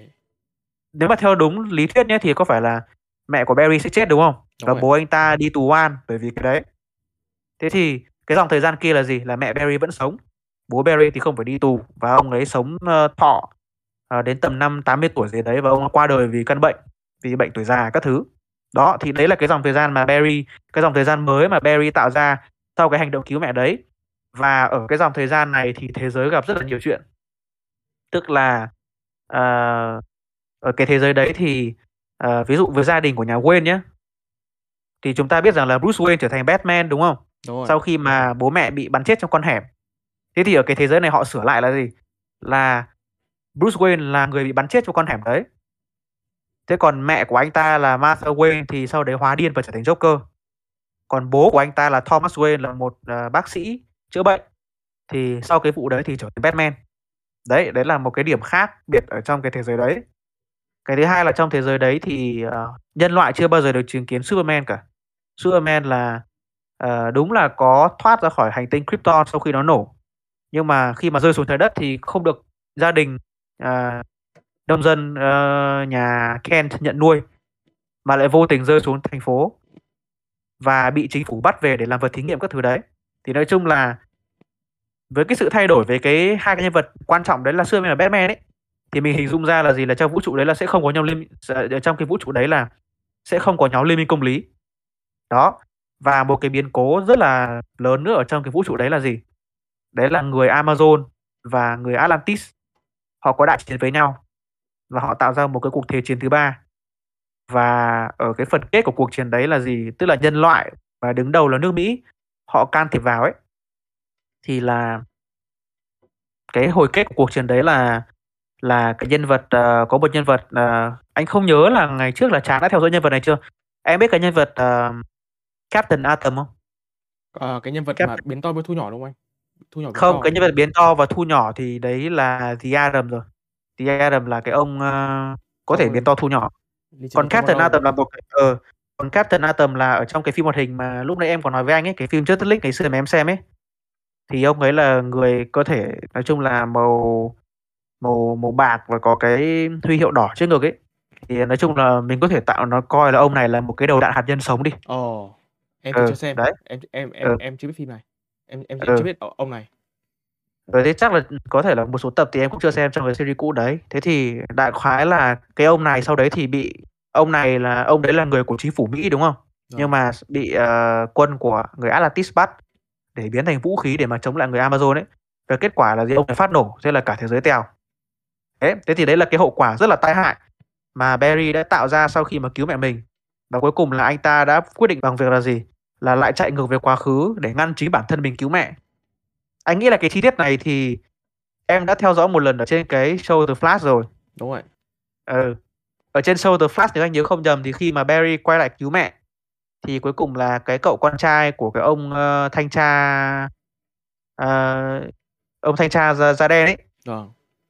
Nếu mà theo đúng lý thuyết nhé thì có phải là mẹ của Barry sẽ chết đúng không? Đúng Và rồi. bố anh ta đi tù oan bởi vì cái đấy. Thế thì cái dòng thời gian kia là gì? Là mẹ Barry vẫn sống. Bố Barry thì không phải đi tù và ông ấy sống uh, thọ uh, đến tầm năm 80 tuổi gì đấy và ông qua đời vì căn bệnh, vì bệnh tuổi già các thứ. Đó thì đấy là cái dòng thời gian mà Barry, cái dòng thời gian mới mà Barry tạo ra sau cái hành động cứu mẹ đấy. Và ở cái dòng thời gian này thì thế giới gặp rất là nhiều chuyện. Tức là uh, ở cái thế giới đấy thì uh, ví dụ với gia đình của nhà Wayne nhé thì chúng ta biết rằng là Bruce Wayne trở thành Batman đúng không? Đúng rồi. Sau khi mà bố mẹ bị bắn chết trong con hẻm. Thế thì ở cái thế giới này họ sửa lại là gì? Là Bruce Wayne là người bị bắn chết trong con hẻm đấy. Thế còn mẹ của anh ta là Martha Wayne thì sau đấy hóa điên và trở thành Joker. Còn bố của anh ta là Thomas Wayne là một uh, bác sĩ chữa bệnh. Thì sau cái vụ đấy thì trở thành Batman. Đấy, đấy là một cái điểm khác biệt ở trong cái thế giới đấy. Cái thứ hai là trong thế giới đấy thì uh, nhân loại chưa bao giờ được chứng kiến Superman cả. Superman là à, đúng là có thoát ra khỏi hành tinh Krypton sau khi nó nổ. Nhưng mà khi mà rơi xuống trái đất thì không được gia đình à, nông dân à, nhà Kent nhận nuôi mà lại vô tình rơi xuống thành phố và bị chính phủ bắt về để làm vật thí nghiệm các thứ đấy. Thì nói chung là với cái sự thay đổi về cái hai cái nhân vật quan trọng đấy là Superman và Batman ấy thì mình hình dung ra là gì là trong vũ trụ đấy là sẽ không có nhau liên trong cái vũ trụ đấy là sẽ không có nhóm liên minh công lý. Đó. Và một cái biến cố rất là lớn nữa ở trong cái vũ trụ đấy là gì? Đấy là người Amazon và người Atlantis họ có đại chiến với nhau và họ tạo ra một cái cuộc thế chiến thứ ba. Và ở cái phần kết của cuộc chiến đấy là gì? Tức là nhân loại và đứng đầu là nước Mỹ họ can thiệp vào ấy thì là cái hồi kết của cuộc chiến đấy là là cái nhân vật uh, có một nhân vật uh, anh không nhớ là ngày trước là chán đã theo dõi nhân vật này chưa? Em biết cái nhân vật uh, Captain Atom không? Ờ, cái nhân vật Cap- mà biến to với thu nhỏ đúng không anh? Thu nhỏ Không, to. cái nhân vật biến to và thu nhỏ thì đấy là The Atom rồi. The Atom là cái ông ờ, có thể Ôi. biến to thu nhỏ. Còn Captain. Atom là một cái ờ còn Captain Atom là ở trong cái phim hoạt hình mà lúc nãy em còn nói với anh ấy, cái phim Justice League ngày xưa mà em xem ấy. Thì ông ấy là người có thể nói chung là màu màu màu bạc và có cái huy hiệu đỏ trên ngực ấy. Thì nói chung là mình có thể tạo nó coi là ông này là một cái đầu đạn hạt nhân sống đi. Ồ, em thì Ừ, chưa xem. đấy. Em em em Ừ. em chưa biết phim này. Em em, em Ừ. chưa biết o- ông này. Rồi thế chắc là có thể là một số tập thì em cũng chưa xem trong cái series cũ đấy. Thế thì đại khái là cái ông này sau đấy thì bị ông này là ông đấy là người của chính phủ Mỹ đúng không? Rồi. Nhưng mà bị ờ, quân của người Atlantis bắt để biến thành vũ khí để mà chống lại người Amazon ấy. Và kết quả là gì ông này phát nổ, thế là cả thế giới tèo. Thế, thế thì đấy là cái hậu quả rất là tai hại mà Barry đã tạo ra sau khi mà cứu mẹ mình. Và cuối cùng là anh ta đã quyết định bằng việc là gì? Là lại chạy ngược về quá khứ để ngăn chính bản thân mình cứu mẹ. Anh nghĩ là cái chi tiết này thì em đã theo dõi một lần ở trên cái show The Flash rồi. Đúng rồi. Ừ. Ở trên show The Flash nếu anh nhớ không nhầm thì khi mà Barry quay lại cứu mẹ thì cuối cùng là cái cậu con trai của cái ông ờ, thanh tra ờ, ông thanh tra da, da đen ấy Rồi.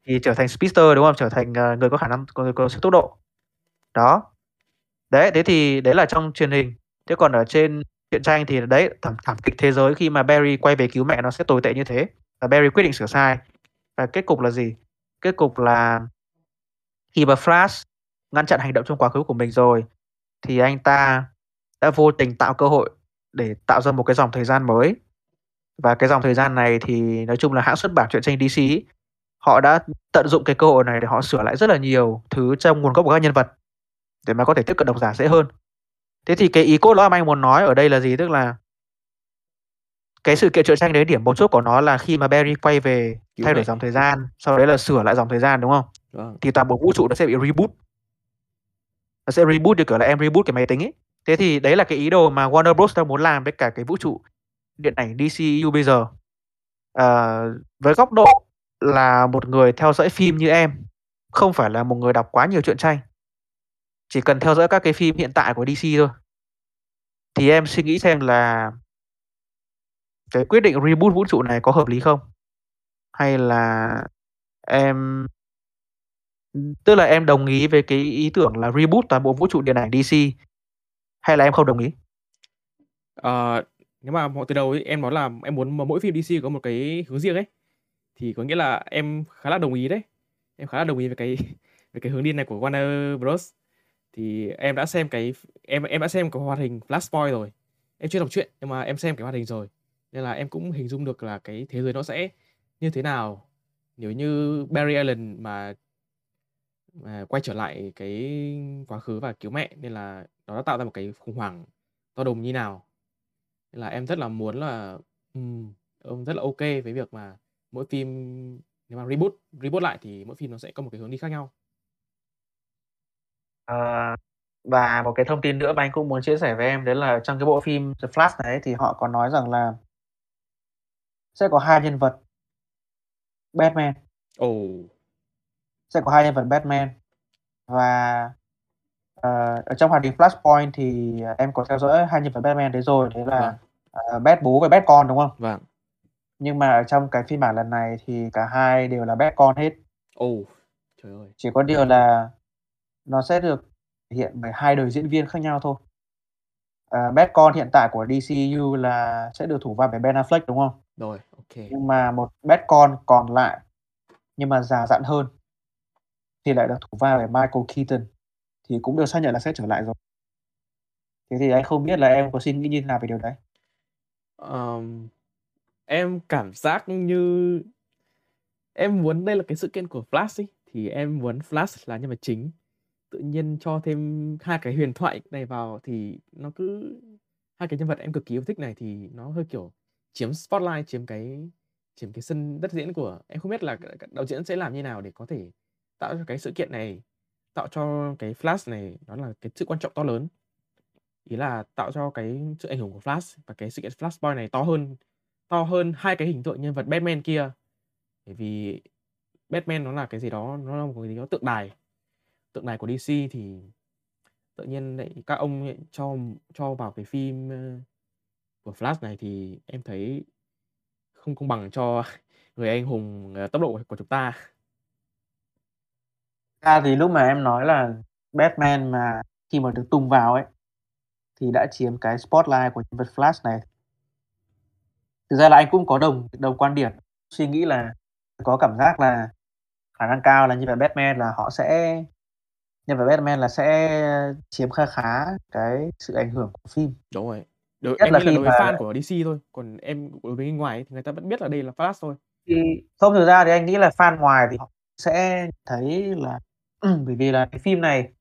thì trở thành speedster đúng không? Trở thành ờ, người có khả năng người có siêu tốc độ. Đó. Đấy, thế thì đấy là trong truyền hình. Thế còn ở trên truyện tranh thì đấy, thảm thảm kịch thế giới khi mà Barry quay về cứu mẹ nó sẽ tồi tệ như thế. Và Barry quyết định sửa sai. Và kết cục là gì? Kết cục là khi mà Flash ngăn chặn hành động trong quá khứ của mình rồi, thì anh ta đã vô tình tạo cơ hội để tạo ra một cái dòng thời gian mới. Và cái dòng thời gian này thì nói chung là hãng xuất bản truyện tranh DC họ đã tận dụng cái cơ hội này để họ sửa lại rất là nhiều thứ trong nguồn gốc của các nhân vật để mà có thể tiếp cận độc giả dễ hơn. Thế thì cái ý cốt lõi mà anh muốn nói ở đây là gì? Tức là cái sự kiện truyện tranh đấy điểm mấu chốt của nó là khi mà Barry quay về thay đổi dòng thời gian, sau đấy là sửa lại dòng thời gian đúng không? Vâng. Thì toàn bộ vũ trụ nó sẽ bị reboot. Nó sẽ reboot như kiểu là em reboot cái máy tính ấy. Thế thì đấy là cái ý đồ mà Warner Bros đang muốn làm với cả cái vũ trụ điện ảnh DCU bây giờ. Ờ, với góc độ là một người theo dõi phim như em, không phải là một người đọc quá nhiều truyện tranh. Chỉ cần theo dõi các cái phim hiện tại của DC thôi. Thì em suy nghĩ xem là cái quyết định reboot vũ trụ này có hợp lý không? Hay là em tức là em đồng ý với cái ý tưởng là reboot toàn bộ vũ trụ điện ảnh DC hay là em không đồng ý? À nếu mà từ đầu ấy, em nói là em muốn mỗi phim DC có một cái hướng riêng ấy thì có nghĩa là em khá là đồng ý đấy. Em khá là đồng ý với cái [LAUGHS] với cái hướng đi này của Warner Bros. Thì em đã xem cái em em đã xem cái hoạt hình Flashpoint rồi. Em chưa đọc truyện, nhưng mà em xem cái hoạt hình rồi. Nên là em cũng hình dung được là cái thế giới nó sẽ như thế nào nếu như Barry Allen mà mà quay trở lại cái quá khứ và cứu mẹ, nên là nó đã tạo ra một cái khủng hoảng to đùng như nào. Nên là em rất là muốn là ông rất là ok với việc mà mỗi phim, nếu mà reboot reboot lại thì mỗi phim nó sẽ có một cái hướng đi khác nhau. Ờ, và một cái thông tin nữa mà anh cũng muốn chia sẻ với em đấy là trong cái bộ phim The Flash này thì họ có nói rằng là sẽ có hai nhân vật Batman. Ồ. Sẽ có hai nhân vật Batman và ờ, ở trong hoạt hình Flashpoint thì em có theo dõi hai nhân vật Batman đấy rồi, đấy là Vâng. ờ, Bat bố và Bat con đúng không? Vâng. Nhưng mà ở trong cái phiên bản lần này thì cả hai đều là Bat con hết. Ồ, trời ơi. Chỉ có điều là nó sẽ được hiện bởi hai đời diễn viên khác nhau thôi. Ờ, Batman hiện tại của DCU là sẽ được thủ vai bởi Ben Affleck đúng không? Rồi, ok. Nhưng mà một Batman còn lại nhưng mà già dặn hơn thì lại được thủ vai bởi Michael Keaton thì cũng được xác nhận là sẽ trở lại rồi. Thế thì anh không biết là em có suy nghĩ như thế nào về điều đấy? Ờm, em cảm giác như em muốn đây là cái sự kiện của Flash ấy thì em muốn Flash là nhân vật chính. Tự nhiên cho thêm hai cái huyền thoại này vào thì nó cứ hai cái nhân vật em cực kỳ yêu thích này thì nó hơi kiểu chiếm spotlight, chiếm cái chiếm cái sân đất diễn của em không biết là đạo diễn sẽ làm như nào để có thể tạo cho cái sự kiện này tạo cho cái Flash này nó là cái sự quan trọng to lớn. Ý là tạo cho cái sự ảnh hưởng của Flash và cái sự kiện Flashpoint này to hơn to hơn hai cái hình tượng nhân vật Batman kia. Bởi vì Batman nó là cái gì đó, nó là một cái gì đó tượng đài. Tượng đài của DC thì tự nhiên lại các ông lại cho cho vào cái phim của Flash này thì em thấy không công bằng cho [LAUGHS] người anh hùng ờ, tốc độ của chúng ta. À, thì lúc mà em nói là Batman mà khi mà được tung vào ấy thì đã chiếm cái spotlight của nhân vật Flash này. Thực ra là anh cũng có đồng đồng quan điểm, suy nghĩ là có cảm giác là khả năng cao là như vậy Batman là họ sẽ nhân vật Batman là sẽ chiếm kha khá cái sự ảnh hưởng của phim. Đúng rồi. Đối, Nhất em là nghĩ là đối với mà fan của DC thôi, còn em đối với người ngoài thì người ta vẫn biết là đây là Flash thôi. Thì không thực ra thì anh nghĩ là fan ngoài thì họ sẽ thấy là [CLEARS THROAT] bởi vì là cái phim này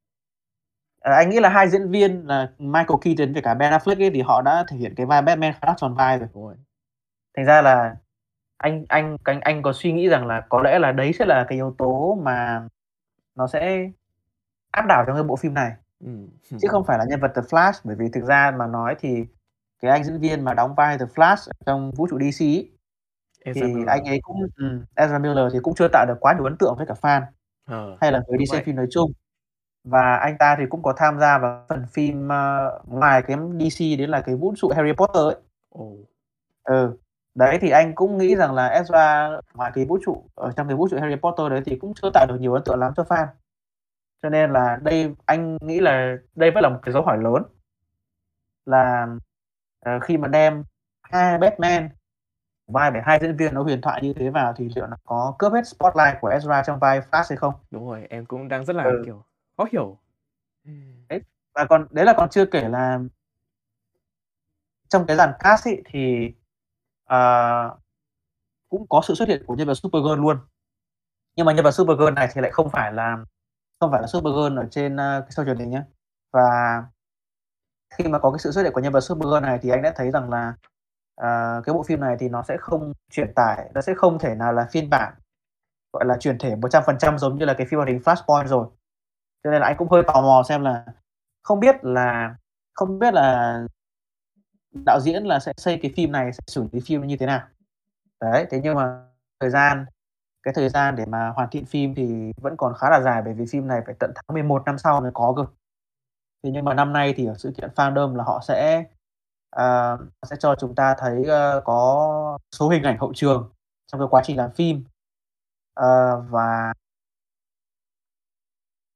ờ, anh nghĩ là hai diễn viên là Michael Keaton với cả Ben Affleck ấy thì họ đã thể hiện cái vai Batman khá là tròn vai rồi. Rồi. Thành ra là anh anh anh anh có suy nghĩ rằng là có lẽ là đấy sẽ là cái yếu tố mà nó sẽ áp đảo trong cái bộ phim này. Ừm. [LAUGHS] Chứ không phải là nhân vật The Flash bởi vì thực ra mà nói thì cái anh diễn viên mà đóng vai The Flash trong vũ trụ DC ấy, thì Miller. anh ấy cũng ừm, Ezra Miller thì cũng chưa tạo được quá nhiều ấn tượng với cả fan Ờ, hay là đúng xem vậy. phim nói chung. Và anh ta thì cũng có tham gia vào phần phim ờ, ngoài cái DC đấy là cái vũ trụ Harry Potter ấy. Ồ. Ừ. Đấy thì anh cũng nghĩ rằng là Ezra ngoài cái vũ trụ ở trong cái vũ trụ Harry Potter đấy thì cũng chưa tạo được nhiều ấn tượng lắm cho fan. Cho nên là đây anh nghĩ là đây vẫn là một cái dấu hỏi lớn. Là ờ, khi mà đem hai Batman vai bởi hai diễn viên nó huyền thoại như thế vào thì liệu nó có cướp hết spotlight của Ezra trong vai Flash hay không? Đúng rồi, em cũng đang rất là Ừ. kiểu khó hiểu. Đấy. Và còn đấy là còn chưa kể là trong cái dàn cast ấy thì ờ, cũng có sự xuất hiện của nhân vật Supergirl luôn. Nhưng mà nhân vật Supergirl này thì lại không phải là không phải là Supergirl ở trên uh, show truyền hình nhé. Và khi mà có cái sự xuất hiện của nhân vật Supergirl này thì anh đã thấy rằng là uh, cái bộ phim này thì nó sẽ không truyền tải, nó sẽ không thể nào là phiên bản gọi là truyền thể 100% giống như là cái phim hoạt hình Flashpoint rồi. Cho nên là anh cũng hơi tò mò xem là không biết là không biết là đạo diễn là sẽ xây cái phim này, sẽ xử lý phim như thế nào. Đấy, thế nhưng mà thời gian cái thời gian để mà hoàn thiện phim thì vẫn còn khá là dài, bởi vì phim này phải tận tháng 11 năm sau mới có cơ. Thế nhưng mà năm nay thì ở sự kiện Fandom là họ sẽ, uh, sẽ cho chúng ta thấy, uh, có số hình ảnh hậu trường trong cái quá trình làm phim. uh, và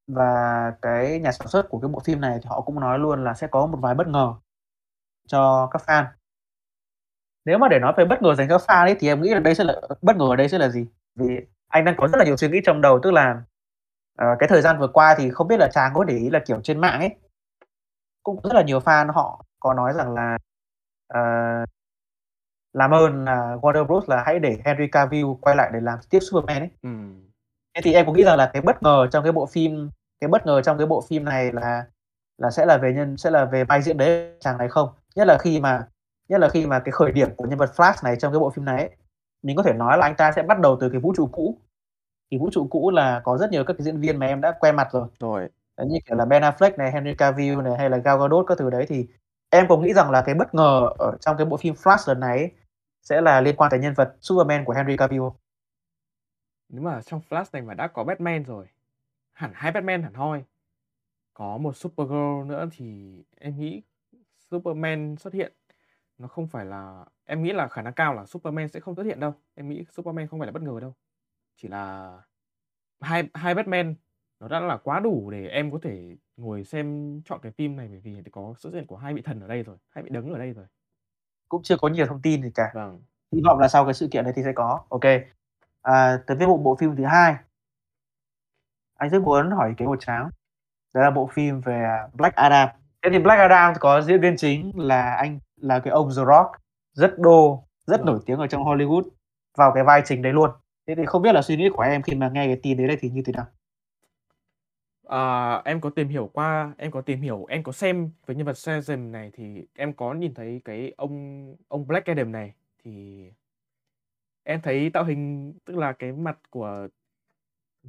và cái nhà sản xuất của cái bộ phim này thì họ cũng nói luôn là sẽ có một vài bất ngờ cho các fan. Nếu mà để nói về bất ngờ dành cho fan ấy, thì em nghĩ là đây sẽ là bất ngờ ở đây sẽ là gì? Vì anh đang có rất là nhiều suy nghĩ trong đầu, tức là, ờ, cái thời gian vừa qua thì không biết là Tráng có để ý là, kiểu, trên mạng ấy, cũng rất là nhiều fan họ có nói rằng là, ờ, làm ơn là Warner Bros là hãy để Henry Cavill quay lại để làm tiếp Superman ấy. Thế thì em có nghĩ rằng là cái bất ngờ trong cái bộ phim cái bất ngờ trong cái bộ phim này là là sẽ là về nhân sẽ là về vai diễn đấy chàng này không? Nhất là khi mà nhất là khi mà cái khởi điểm của nhân vật Flash này trong cái bộ phim này ấy, mình có thể nói là anh ta sẽ bắt đầu từ cái vũ trụ cũ. Thì vũ trụ cũ là có rất nhiều các cái diễn viên mà em đã quen mặt rồi. Rồi. Như kiểu là Ben Affleck này, Henry Cavill này, hay là Gal Gadot các thứ đấy, thì em có nghĩ rằng là cái bất ngờ ở trong cái bộ phim Flash lần này ấy, sẽ là liên quan tới nhân vật Superman của Henry Cavill? Nếu mà trong Flash này mà đã có Batman rồi, hẳn hai Batman hẳn hoi, có một Supergirl nữa thì em nghĩ Superman xuất hiện nó không phải là em nghĩ là khả năng cao là Superman sẽ không xuất hiện đâu. Em nghĩ Superman không phải là bất ngờ đâu. Chỉ là hai hai Batman nó đã là quá đủ để em có thể ngồi xem chọn cái phim này bởi vì có xuất hiện của hai vị thần ở đây rồi, hai vị đấng ở đây rồi. Cũng chưa có nhiều thông tin gì cả. Vâng. Hy vọng là sau cái sự kiện này thì sẽ có. OK. À, tới với bộ bộ phim thứ hai. Anh rất muốn hỏi kiến của Tráng. Đó là bộ phim về, Black Adam. Thế thì Black Adam có diễn viên chính là anh là cái ông The Rock, rất đô, rất Vâng. nổi tiếng ở trong Hollywood, vào cái vai chính đấy luôn. Thế thì không biết là suy nghĩ của em khi mà nghe cái tin đấy đây thì như thế nào? À, em có tìm hiểu qua, em có tìm hiểu, em có xem về nhân vật Shazam này thì em có nhìn thấy cái ông ông Black Adam này thì em thấy tạo hình tức là cái mặt của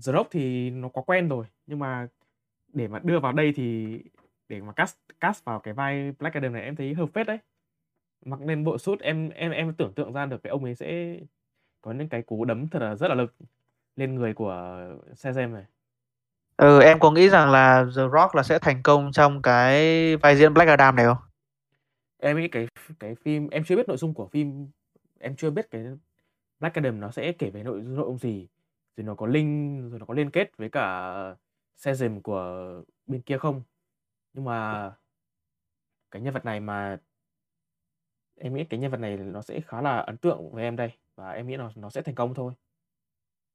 The Rock thì nó quá quen rồi, nhưng mà để mà đưa vào đây thì để mà cast cast vào cái vai Black Adam này em thấy hợp phết đấy. Mặc lên bộ suit em em em tưởng tượng ra được cái ông ấy sẽ có những cái cú đấm thật là rất là lực lên người của Shazam này. Ừ, em có nghĩ rằng là The Rock là sẽ thành công trong cái vai diễn Black Adam này không? Em nghĩ cái cái phim em chưa biết nội dung của phim, em chưa biết cái Black Adam nó sẽ kể về nội nội dung gì, rồi nó có link rồi nó có liên kết với cả Shazam của bên kia không. Nhưng mà cái nhân vật này mà em nghĩ cái nhân vật này nó sẽ khá là ấn tượng với em đây và em nghĩ nó nó sẽ thành công thôi.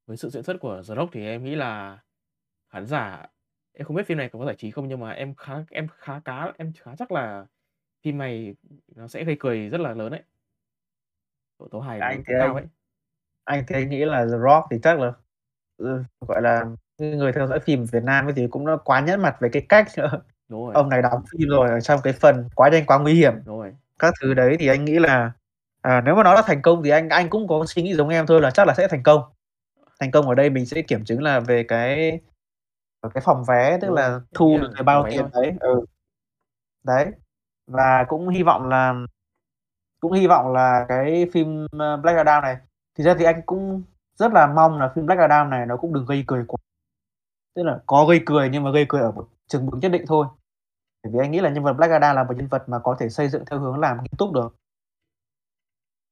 Với sự diễn xuất của The Rock thì em nghĩ là khán giả em không biết phim này có giải trí không nhưng mà em khá em khá cá em khá chắc là phim này nó sẽ gây cười rất là lớn đấy. Độ tấu hài nó Anh thì cao anh ấy. anh thì anh nghĩ là The Rock thì chắc là, ừ, gọi là, người theo dõi phim Việt Nam thì cũng đã quá nhẫn mặt về cái cách Đúng rồi. [LAUGHS] ông này đóng phim rồi, ở trong cái phần quá nhanh quá nguy hiểm. Đúng rồi. Các thứ đấy thì anh nghĩ là, à, nếu mà nó là thành công thì anh anh cũng có suy nghĩ giống em thôi là chắc là sẽ thành công. Thành công ở đây mình sẽ kiểm chứng là về cái ở cái phòng vé, tức Đúng là thu được cái bao tiền đấy. Ừ. Đấy. Và cũng hy vọng là cũng hy vọng là cái phim, ơ, Black Adam này thực ra thì anh cũng rất là mong là phim Black Adam này nó cũng đừng gây cười quá. Tức là có gây cười nhưng mà gây cười ở một chừng mực nhất định thôi. Bởi vì anh nghĩ là nhân vật Black Adam là một nhân vật mà có thể xây dựng theo hướng làm nghiêm túc được.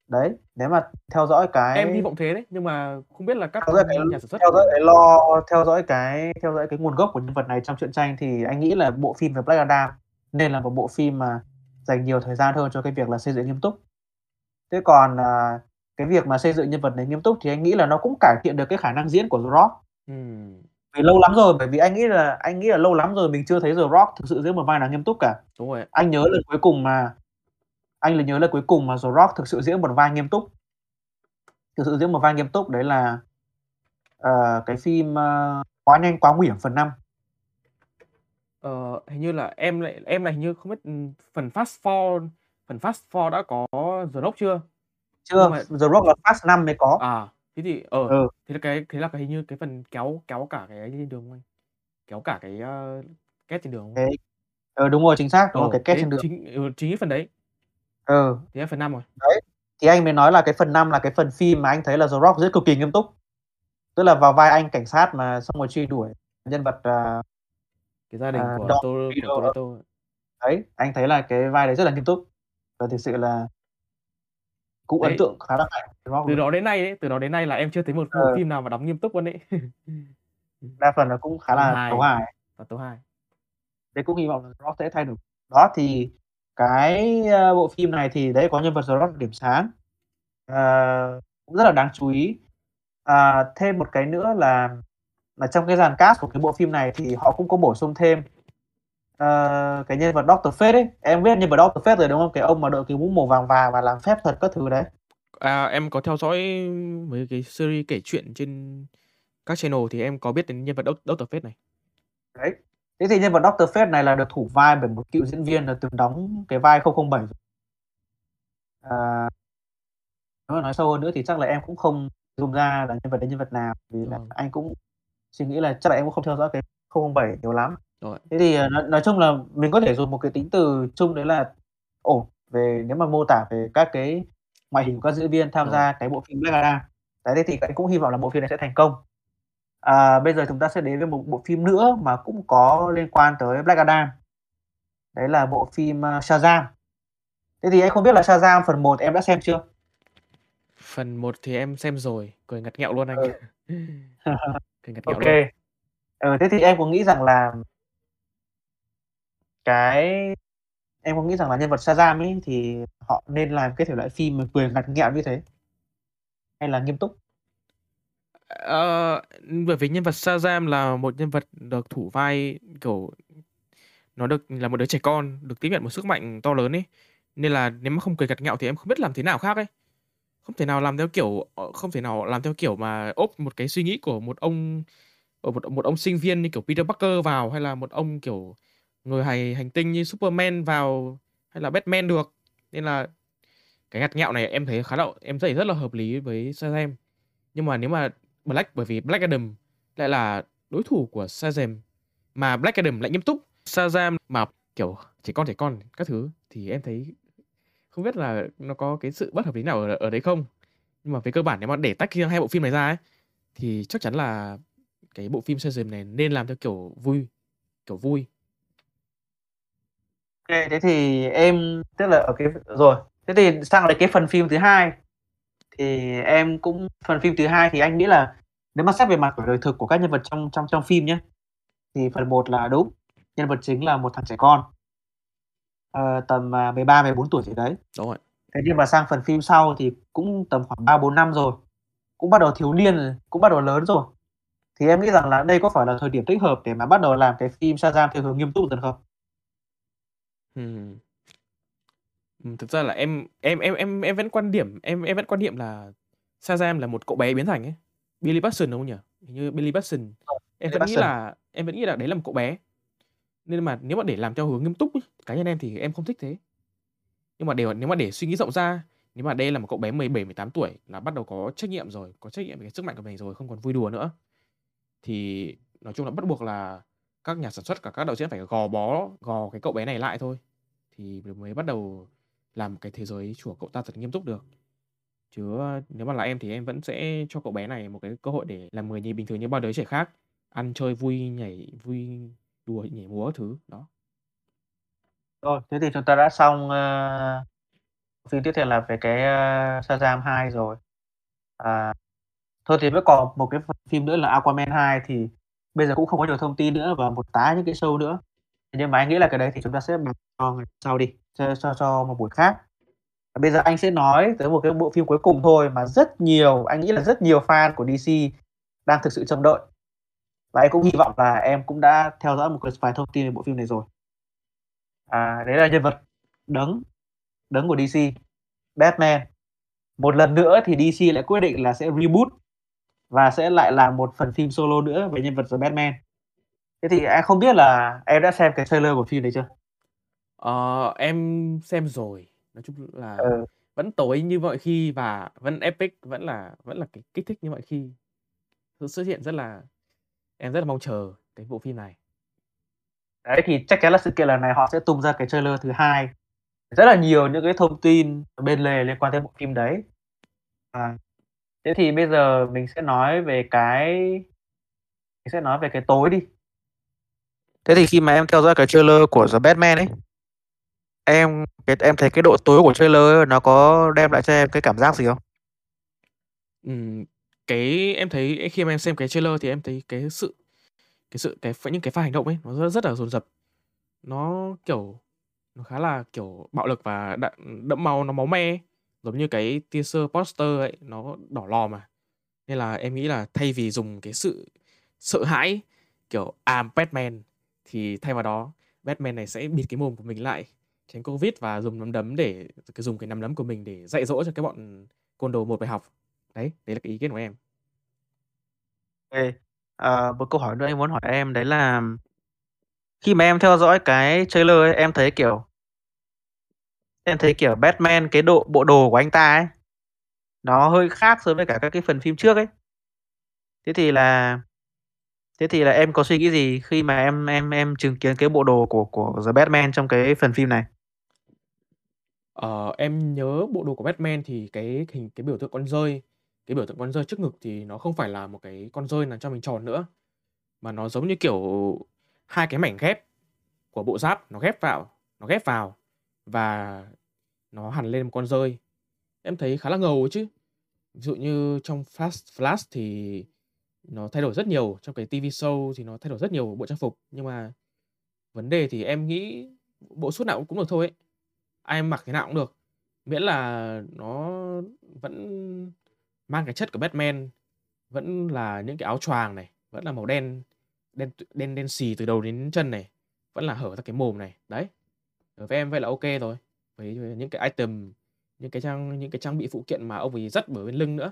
Đấy, nếu mà theo dõi Em hy cái vọng thế đấy, nhưng mà không biết là các theo dõi cái nhà sản xuất theo dõi cái lo theo dõi cái theo dõi cái nguồn gốc của nhân vật này trong truyện tranh thì anh nghĩ là bộ phim về Black Adam nên là một bộ phim mà dành nhiều thời gian hơn cho cái việc là xây dựng nghiêm túc. Thế còn, à, cái việc mà xây dựng nhân vật này nghiêm túc thì anh nghĩ là nó cũng cải thiện được cái khả năng diễn của The Rock. Ừm. Vì lâu lắm rồi, bởi vì anh nghĩ là anh nghĩ là lâu lắm rồi mình chưa thấy The Rock thực sự diễn một vai nào nghiêm túc cả. Đúng rồi. Anh nhớ lần cuối cùng mà anh là nhớ lần cuối cùng mà The Rock thực sự diễn một vai nghiêm túc. Thực sự diễn một vai nghiêm túc đấy là, ờ, cái phim, ơ, Quá nhanh quá nguy hiểm phần 5. Ờ, hình như là em lại em lại hình như không biết, ừm, phần Fast Four phần Fast Four đã có The Rock chưa? Chưa, mà The Rock là Fast 5 mới có. À, thế thì ờ, Ừ. thế là cái thế là cái hình như cái phần kéo kéo cả cái ấy trên đường không anh? Kéo cả cái, ơ, két trên đường không? Cái Ờ, đúng rồi, chính xác, đúng rồi, Ồ, cái két trên đường. chính ừ, chính cái phần đấy. Ừ. Thế là phần 5 rồi. Đấy, thì anh mới nói là cái phần 5 là cái phần phim mà anh thấy là The Rock rất cực kỳ nghiêm túc. Tức là vào vai anh cảnh sát mà xong rồi truy đuổi nhân vật, à Cái gia đình à, của Don của ờ. Toretto. Đấy, anh thấy là cái vai đấy rất là nghiêm túc và thực sự là cũng ấn Đấy. tượng khá là mạnh Từ đó đến nay ấy, từ đó đến nay là em chưa thấy một bộ Ờ. phim nào mà đóng nghiêm túc luôn ấy. [LAUGHS] Đa phần là cũng khá là tấu hài. Và tấu hài. Đấy, cũng hy vọng là Rock sẽ thay đổi. Đó, thì cái, a, bộ phim này thì đấy có nhân vật Rock điểm sáng. Ờ, cũng rất là đáng chú ý. À, thêm một cái nữa là là trong cái dàn cast của cái bộ phim này thì họ cũng có bổ sung thêm, ờ, cái nhân vật Doctor Fate ấy. Em biết nhân vật Doctor Fate rồi, đúng không? Cái ông mà đội cái mũ màu vàng vàng và làm phép thuật các thứ đấy. À, em có theo dõi mấy cái series kể chuyện trên các channel thì em có biết đến nhân vật Doc Doctor Fate này. Đấy. Thế thì nhân vật Doctor Fate này là được thủ vai bởi một cựu diễn viên là từng đóng cái vai 007 rồi. À nếu mà nói sâu hơn nữa thì chắc là em cũng không zoom ra là nhân vật đấy nhân vật nào, vì là Vâng. anh cũng suy nghĩ là chắc là em cũng không theo dõi cái 007 nhiều lắm. Rồi. Thế thì, ờ, nói nói chung là mình có thể dùng một cái tính từ chung đấy là ổn, về nếu mà mô tả về các cái ngoại hình của các diễn viên tham Rồi. gia cái bộ phim Black Adam. Đấy, thế thì anh cũng hy vọng là bộ phim này sẽ thành công. À, bây giờ chúng ta sẽ đến với một bộ phim nữa mà cũng có liên quan tới Black Adam. Đấy là bộ phim, a, Shazam. Thế thì anh không biết là Shazam phần 1 em đã xem chưa? Phần 1 thì em xem rồi, cười ngặt nghẹo luôn anh. Ừ. [LAUGHS] Cười ngặt nghẹo luôn. kê. Ờ, thế thì em có nghĩ rằng là cái em có nghĩ rằng là nhân vật Shazam ấy thì họ nên làm cái thể loại phim mà cười ngặt nghẹo như thế? Hay là nghiêm túc? Ờ, bởi vì nhân vật Shazam là một nhân vật được thủ vai, kiểu, nó được là một đứa trẻ con, được tiếp nhận một sức mạnh to lớn ấy. Nên là nếu mà không cười ngặt nghẹo thì em không biết làm thế nào khác ấy. Không thể nào làm theo kiểu ờ, không thể nào làm theo kiểu mà ốp một cái suy nghĩ của một ông ờ, một một ông sinh viên như kiểu Peter Parker vào, hay là một ông, kiểu, người hành hành tinh như Superman vào, hay là Batman được. Nên là cái ngặt nghẹo này em thấy khá là em thấy rất là hợp lý với Shazam. Nhưng mà nếu mà Black bởi vì Black Adam lại là đối thủ của Shazam, mà Black Adam lại nghiêm túc, Shazam mà, kiểu, trẻ con, trẻ con các thứ thì em thấy không biết là nó có cái sự bất hợp lý nào ở ở đấy không? Nhưng mà về cơ bản nếu mà để tách riêng hai bộ phim này ra ấy, thì chắc chắn là cái bộ phim Shazam này nên làm theo kiểu vui, kiểu vui. Thế thì em tức là ở cái rồi, thế thì sang đến cái phần phim thứ hai, thì em cũng phần phim thứ hai thì anh nghĩ là nếu mà xét về mặt của đời thực của các nhân vật trong trong trong phim nhá, thì phần 1 là đúng, nhân vật chính là một thằng trẻ con. Ờ, tầm, à, 13, 14 tuổi gì đấy. Đúng rồi. Thế nhưng mà sang phần phim sau thì cũng tầm khoảng 3-4 năm rồi, cũng bắt đầu thiếu niên rồi, cũng bắt đầu lớn rồi. Thì em nghĩ rằng là đây có phải là thời điểm thích hợp để mà bắt đầu làm cái phim Shazam theo hướng nghiêm túc dần không? Ừm. Ừm, thực ra là em em em em em vẫn quan điểm em em vẫn quan niệm là Shazam là một cậu bé biến thành ấy. Billy Batson, đúng không nhỉ? Hình như Billy Batson. Ờ, Em Billy vẫn nghĩ Batson. là em vẫn nghĩ là đấy là một cậu bé. Nên mà nếu mà để làm theo hướng nghiêm túc ấy, cá nhân em thì em không thích thế. Nhưng mà để nếu mà để suy nghĩ rộng ra, nếu mà đây là một cậu bé 17, 18 tuổi là bắt đầu có trách nhiệm rồi, có trách nhiệm về cái sức mạnh của mình rồi, không còn vui đùa nữa. Thì nói chung là bắt buộc là các nhà sản xuất cả các đạo diễn phải gò bó, gò cái cậu bé này lại thôi. Thì mới bắt đầu làm cái thế giới của cậu ta thật nghiêm túc được. Chứ, ờ, nếu mà là em thì em vẫn sẽ cho cậu bé này một cái cơ hội để làm người như bình thường như bao đứa trẻ khác, ăn chơi vui, nhảy vui đùa, nhảy múa thứ, đó. Rồi, thế thì chúng ta đã xong, uh, phim tiếp theo là về cái, uh, Shazam 2 rồi. À, thôi thì vẫn còn một cái phần phim nữa là Aquaman 2 thì bây giờ cũng không có nhiều thông tin nữa và một tá những cái show nữa. Nhưng mà anh nghĩ là cái đấy thì chúng ta sẽ bàn cho ngày sau đi, cho cho cho một buổi khác. Và bây giờ anh sẽ nói tới một cái bộ phim cuối cùng thôi mà rất nhiều anh nghĩ là rất nhiều fan của DC đang thực sự trông đợi. Và anh cũng hy vọng là em cũng đã theo dõi một cái vài thông tin về bộ phim này rồi. À, đấy là nhân vật đấng đấng của DC, Batman. Một lần nữa thì DC lại quyết định là sẽ reboot và sẽ lại làm một phần phim solo nữa về nhân vật The Batman. Thế thì anh không biết là em đã xem cái trailer của phim đấy chưa? Ờ, em xem rồi. Nói chung là Ừ. vẫn tối như mọi khi và vẫn epic, vẫn là vẫn là cái kích thích như mọi khi. Sự xuất hiện rất là em rất là mong chờ cái bộ phim này. Đấy, thì chắc chắn là sự kiện lần này họ sẽ tung ra cái trailer thứ hai. Rất là nhiều những cái thông tin bên lề liên quan tới bộ phim đấy. À, thế thì bây giờ mình sẽ nói về cái mình sẽ nói về cái tối đi. Thế thì khi mà em theo dõi cái trailer của The Batman ấy, em cái em thấy cái độ tối của trailer ấy, nó có đem lại cho em cái cảm giác gì không? Ừm, cái em thấy khi mà em xem cái trailer thì em thấy cái sự cái sự cái những cái pha hành động ấy nó rất rất là dồn dập. Nó, kiểu, nó khá là, kiểu, bạo lực và đậm đẫm máu, nó máu me ấy, giống như cái teaser poster ấy, nó đỏ lòm mà. Nên là em nghĩ là thay vì dùng cái sự sợ hãi, kiểu, "I'm Batman" thì thay vào đó, Batman này sẽ bịt cái mồm của mình lại, tránh Covid và dùng nắm đấm để dùng cái nắm đấm của mình để dạy dỗ cho cái bọn côn đồ một bài học. Đấy, đấy là cái ý kiến của em. okay. à, một câu hỏi nữa em muốn hỏi em đấy là khi mà em theo dõi cái trailer ấy, em thấy, kiểu em thấy, kiểu, Batman cái độ bộ đồ của anh ta ấy, nó hơi khác so với cả các cái phần phim trước ấy. Thế thì là thế thì là em có suy nghĩ gì khi mà em em em chứng kiến cái bộ đồ của của The Batman trong cái phần phim này? Ờ, em nhớ bộ đồ của Batman thì cái hình cái biểu tượng con rơi cái biểu tượng con rơi trước ngực thì nó không phải là một cái con rơi làm cho mình tròn nữa, mà nó giống như, kiểu, hai cái mảnh ghép của bộ giáp nó ghép vào nó ghép vào và nó hằn lên một con rơi Em thấy khá là ngầu ấy chứ. Ví dụ như trong Flash Flash thì nó thay đổi rất nhiều, trong cái TV show thì nó thay đổi rất nhiều bộ trang phục, nhưng mà vấn đề thì em nghĩ bộ suit nào cũng được thôi ấy. Ai mặc thế nào cũng được, miễn là nó vẫn mang cái chất của Batman, vẫn là những cái áo choàng này, vẫn là màu đen đen đen đen xì từ đầu đến chân này, vẫn là hở ra cái mồm này. Đấy, đối với em vậy là OK rồi. Với những cái item, những cái trang những cái trang bị phụ kiện mà ông ấy dắt bởi bên lưng nữa.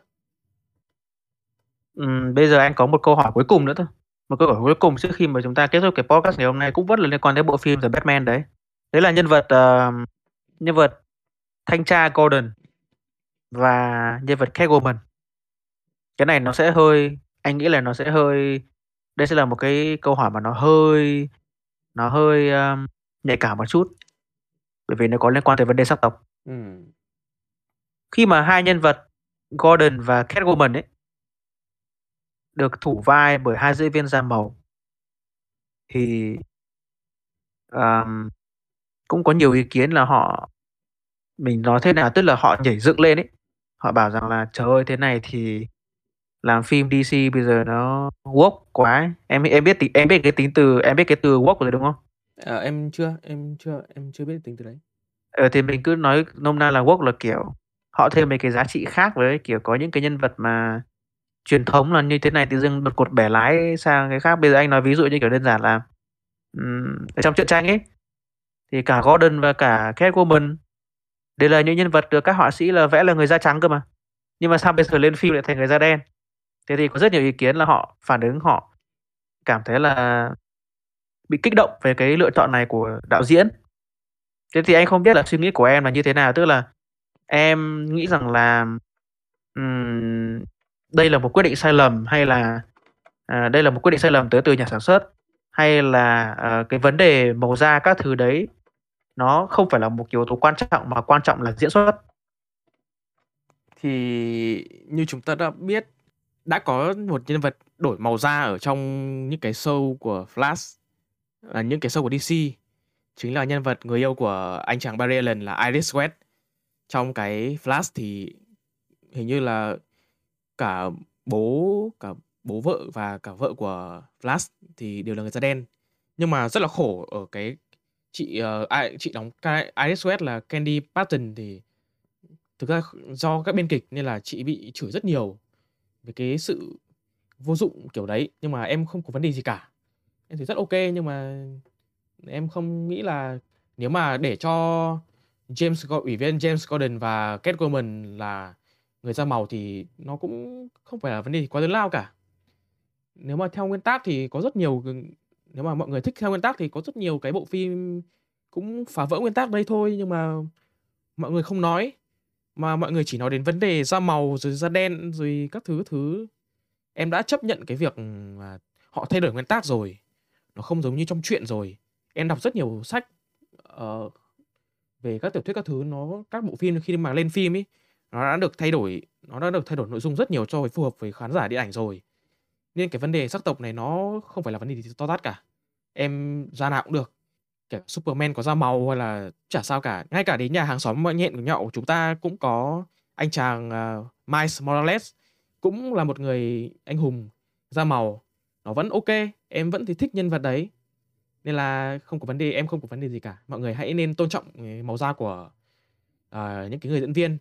ừ, bây giờ anh có một câu hỏi cuối cùng nữa thôi. Một câu hỏi cuối cùng trước khi mà chúng ta kết thúc cái podcast ngày hôm nay cũng vẫn là liên quan đến bộ phim The Batman đấy. Đấy là nhân vật, uh, nhân vật thanh tra Gordon và nhân vật Catwoman. Cái này nó sẽ hơi anh nghĩ là nó sẽ hơi đây sẽ là một cái câu hỏi mà nó hơi nó hơi, um, nhạy cảm một chút. Bởi vì nó có liên quan tới vấn đề sắc tộc. Ừm. Khi mà hai nhân vật Gordon và Catwoman ấy được thủ vai bởi hai diễn viên da màu thì ờm, cũng có nhiều ý kiến là họ mình nói thế nào, tức là họ nhảy dựng lên ấy. Họ bảo rằng là "Trời ơi, thế này thì làm phim DC bây giờ nó woke quá ấy." Em em biết tính em biết cái tính từ em biết cái từ woke rồi, đúng không? Ờ, em chưa, em chưa em chưa biết tính từ đấy. Ờ, thì mình cứ nói nôm na là woke là, kiểu, họ thêm mấy cái giá trị khác với, kiểu, có những cái nhân vật mà truyền thống là như thế này tự dưng đột ngột bẻ lái sang cái khác. Bây giờ anh nói ví dụ như, kiểu, đơn giản là, ừm, ở trong truyện tranh ấy, thì cả Gordon và cả Catwoman đều là những nhân vật được các họa sĩ là vẽ là người da trắng cơ mà. Nhưng mà sao bây giờ lên phim lại thành người da đen? Thế thì có rất nhiều ý kiến là họ phản ứng họ cảm thấy là bị kích động về cái lựa chọn này của đạo diễn. Thế thì anh không biết là suy nghĩ của em là như thế nào? Tức là em nghĩ rằng là, um, đây là một quyết định sai lầm hay là, à, đây là một quyết định sai lầm tới từ nhà sản xuất? Hay là, ờ, cái vấn đề màu da các thứ đấy nó không phải là một yếu tố quan trọng mà quan trọng là diễn xuất? Thì như chúng ta đã biết, đã có một nhân vật đổi màu da ở trong những cái show của Flash, là những cái show của DC, chính là nhân vật người yêu của anh chàng Barry Allen là Iris West. Trong cái Flash thì hình như là cả bố cả bố vợ và cả vợ của Flash thì đều là người da đen. Nhưng mà rất là khổ ở cái chị, uh, ai chị đóng Iris West là Candy Patton thì thực ra do các biên kịch nên là chị bị chửi rất nhiều về cái sự vô dụng kiểu đấy, nhưng mà em không có vấn đề gì cả. Em thấy rất OK nhưng mà em không nghĩ là nếu mà để cho James ủy viên James Gordon và Catwoman là người da màu thì nó cũng không phải là vấn đề quá lớn lao cả. Nếu mà theo nguyên tắc thì có rất nhiều nếu mà mọi người thích theo nguyên tắc thì có rất nhiều cái bộ phim cũng phá vỡ nguyên tắc đây thôi, nhưng mà mọi người không nói, mà mọi người chỉ nói đến vấn đề da màu rồi da đen rồi các thứ, các thứ. Em đã chấp nhận cái việc mà họ thay đổi nguyên tắc rồi, nó không giống như trong truyện rồi. em đọc rất nhiều sách, uh, về các tiểu thuyết các thứ, nó các bộ phim khi mà lên phim ấy, nó đã được thay đổi nó đã được thay đổi nội dung rất nhiều cho phù hợp với khán giả điện ảnh rồi. Nên cái vấn đề sắc tộc này nó không phải là vấn đề to tát cả. Em ra nào cũng được, kiểu Superman có da màu hay là chả sao cả. Ngay cả đến nhà hàng xóm mọi nhện của nhậu của chúng ta cũng có anh chàng, uh, Miles Morales, cũng là một người anh hùng da màu, nó vẫn ok em vẫn thì thích nhân vật đấy. Nên là không có vấn đề em không có vấn đề gì cả. Mọi người hãy nên tôn trọng, ừ, màu da của, uh, những cái người diễn viên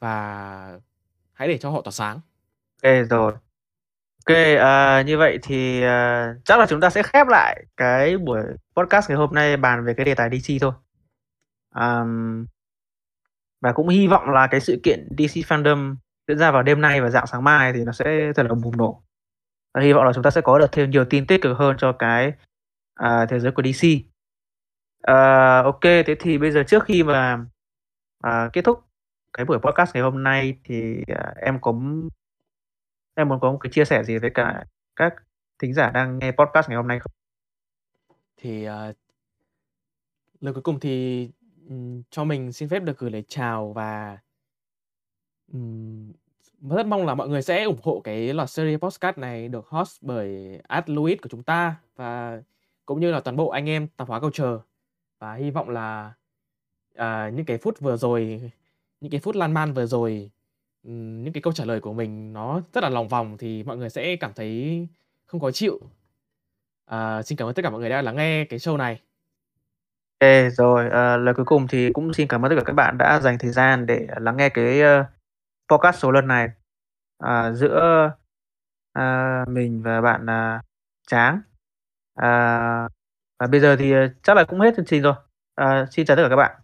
và hãy để cho họ tỏa sáng. OK rồi. OK, uh, như vậy thì, uh, chắc là chúng ta sẽ khép lại cái buổi podcast ngày hôm nay bàn về cái đề tài DC thôi. um, Và cũng hy vọng là cái sự kiện DC Fandom diễn ra vào đêm nay và dạng sáng mai thì nó sẽ thật là bùng nổ. Và hy vọng là chúng ta sẽ có được thêm nhiều tin tích cực hơn cho cái, à, thế giới của DC. à, OK, thế thì bây giờ trước khi mà, à, kết thúc cái buổi podcast ngày hôm nay thì, à, em có em muốn có một cái chia sẻ gì với cả các thính giả đang nghe podcast ngày hôm nay không? Thì, ờ lời cuối cùng thì, ừ, cho mình xin phép được gửi lời chào và rất mong là mọi người sẽ ủng hộ cái loạt series podcast này được host bởi Ad Louis của chúng ta và cũng như là toàn bộ anh em Tạp hóa Culture. Và hy vọng là, à, những cái phút vừa rồi, những cái phút lan man vừa rồi, những cái câu trả lời của mình nó rất là lòng vòng thì mọi người sẽ cảm thấy không có chịu. À, xin cảm ơn tất cả mọi người đã lắng nghe cái show này. OK, rồi, à, lời cuối cùng thì cũng xin cảm ơn tất cả các bạn đã dành thời gian để lắng nghe cái, uh podcast số lần này, à, giữa, a, mình và bạn, à, Tráng. À, và bây giờ thì, à, chắc là cũng hết chương trình rồi. À, xin chào tất cả các bạn.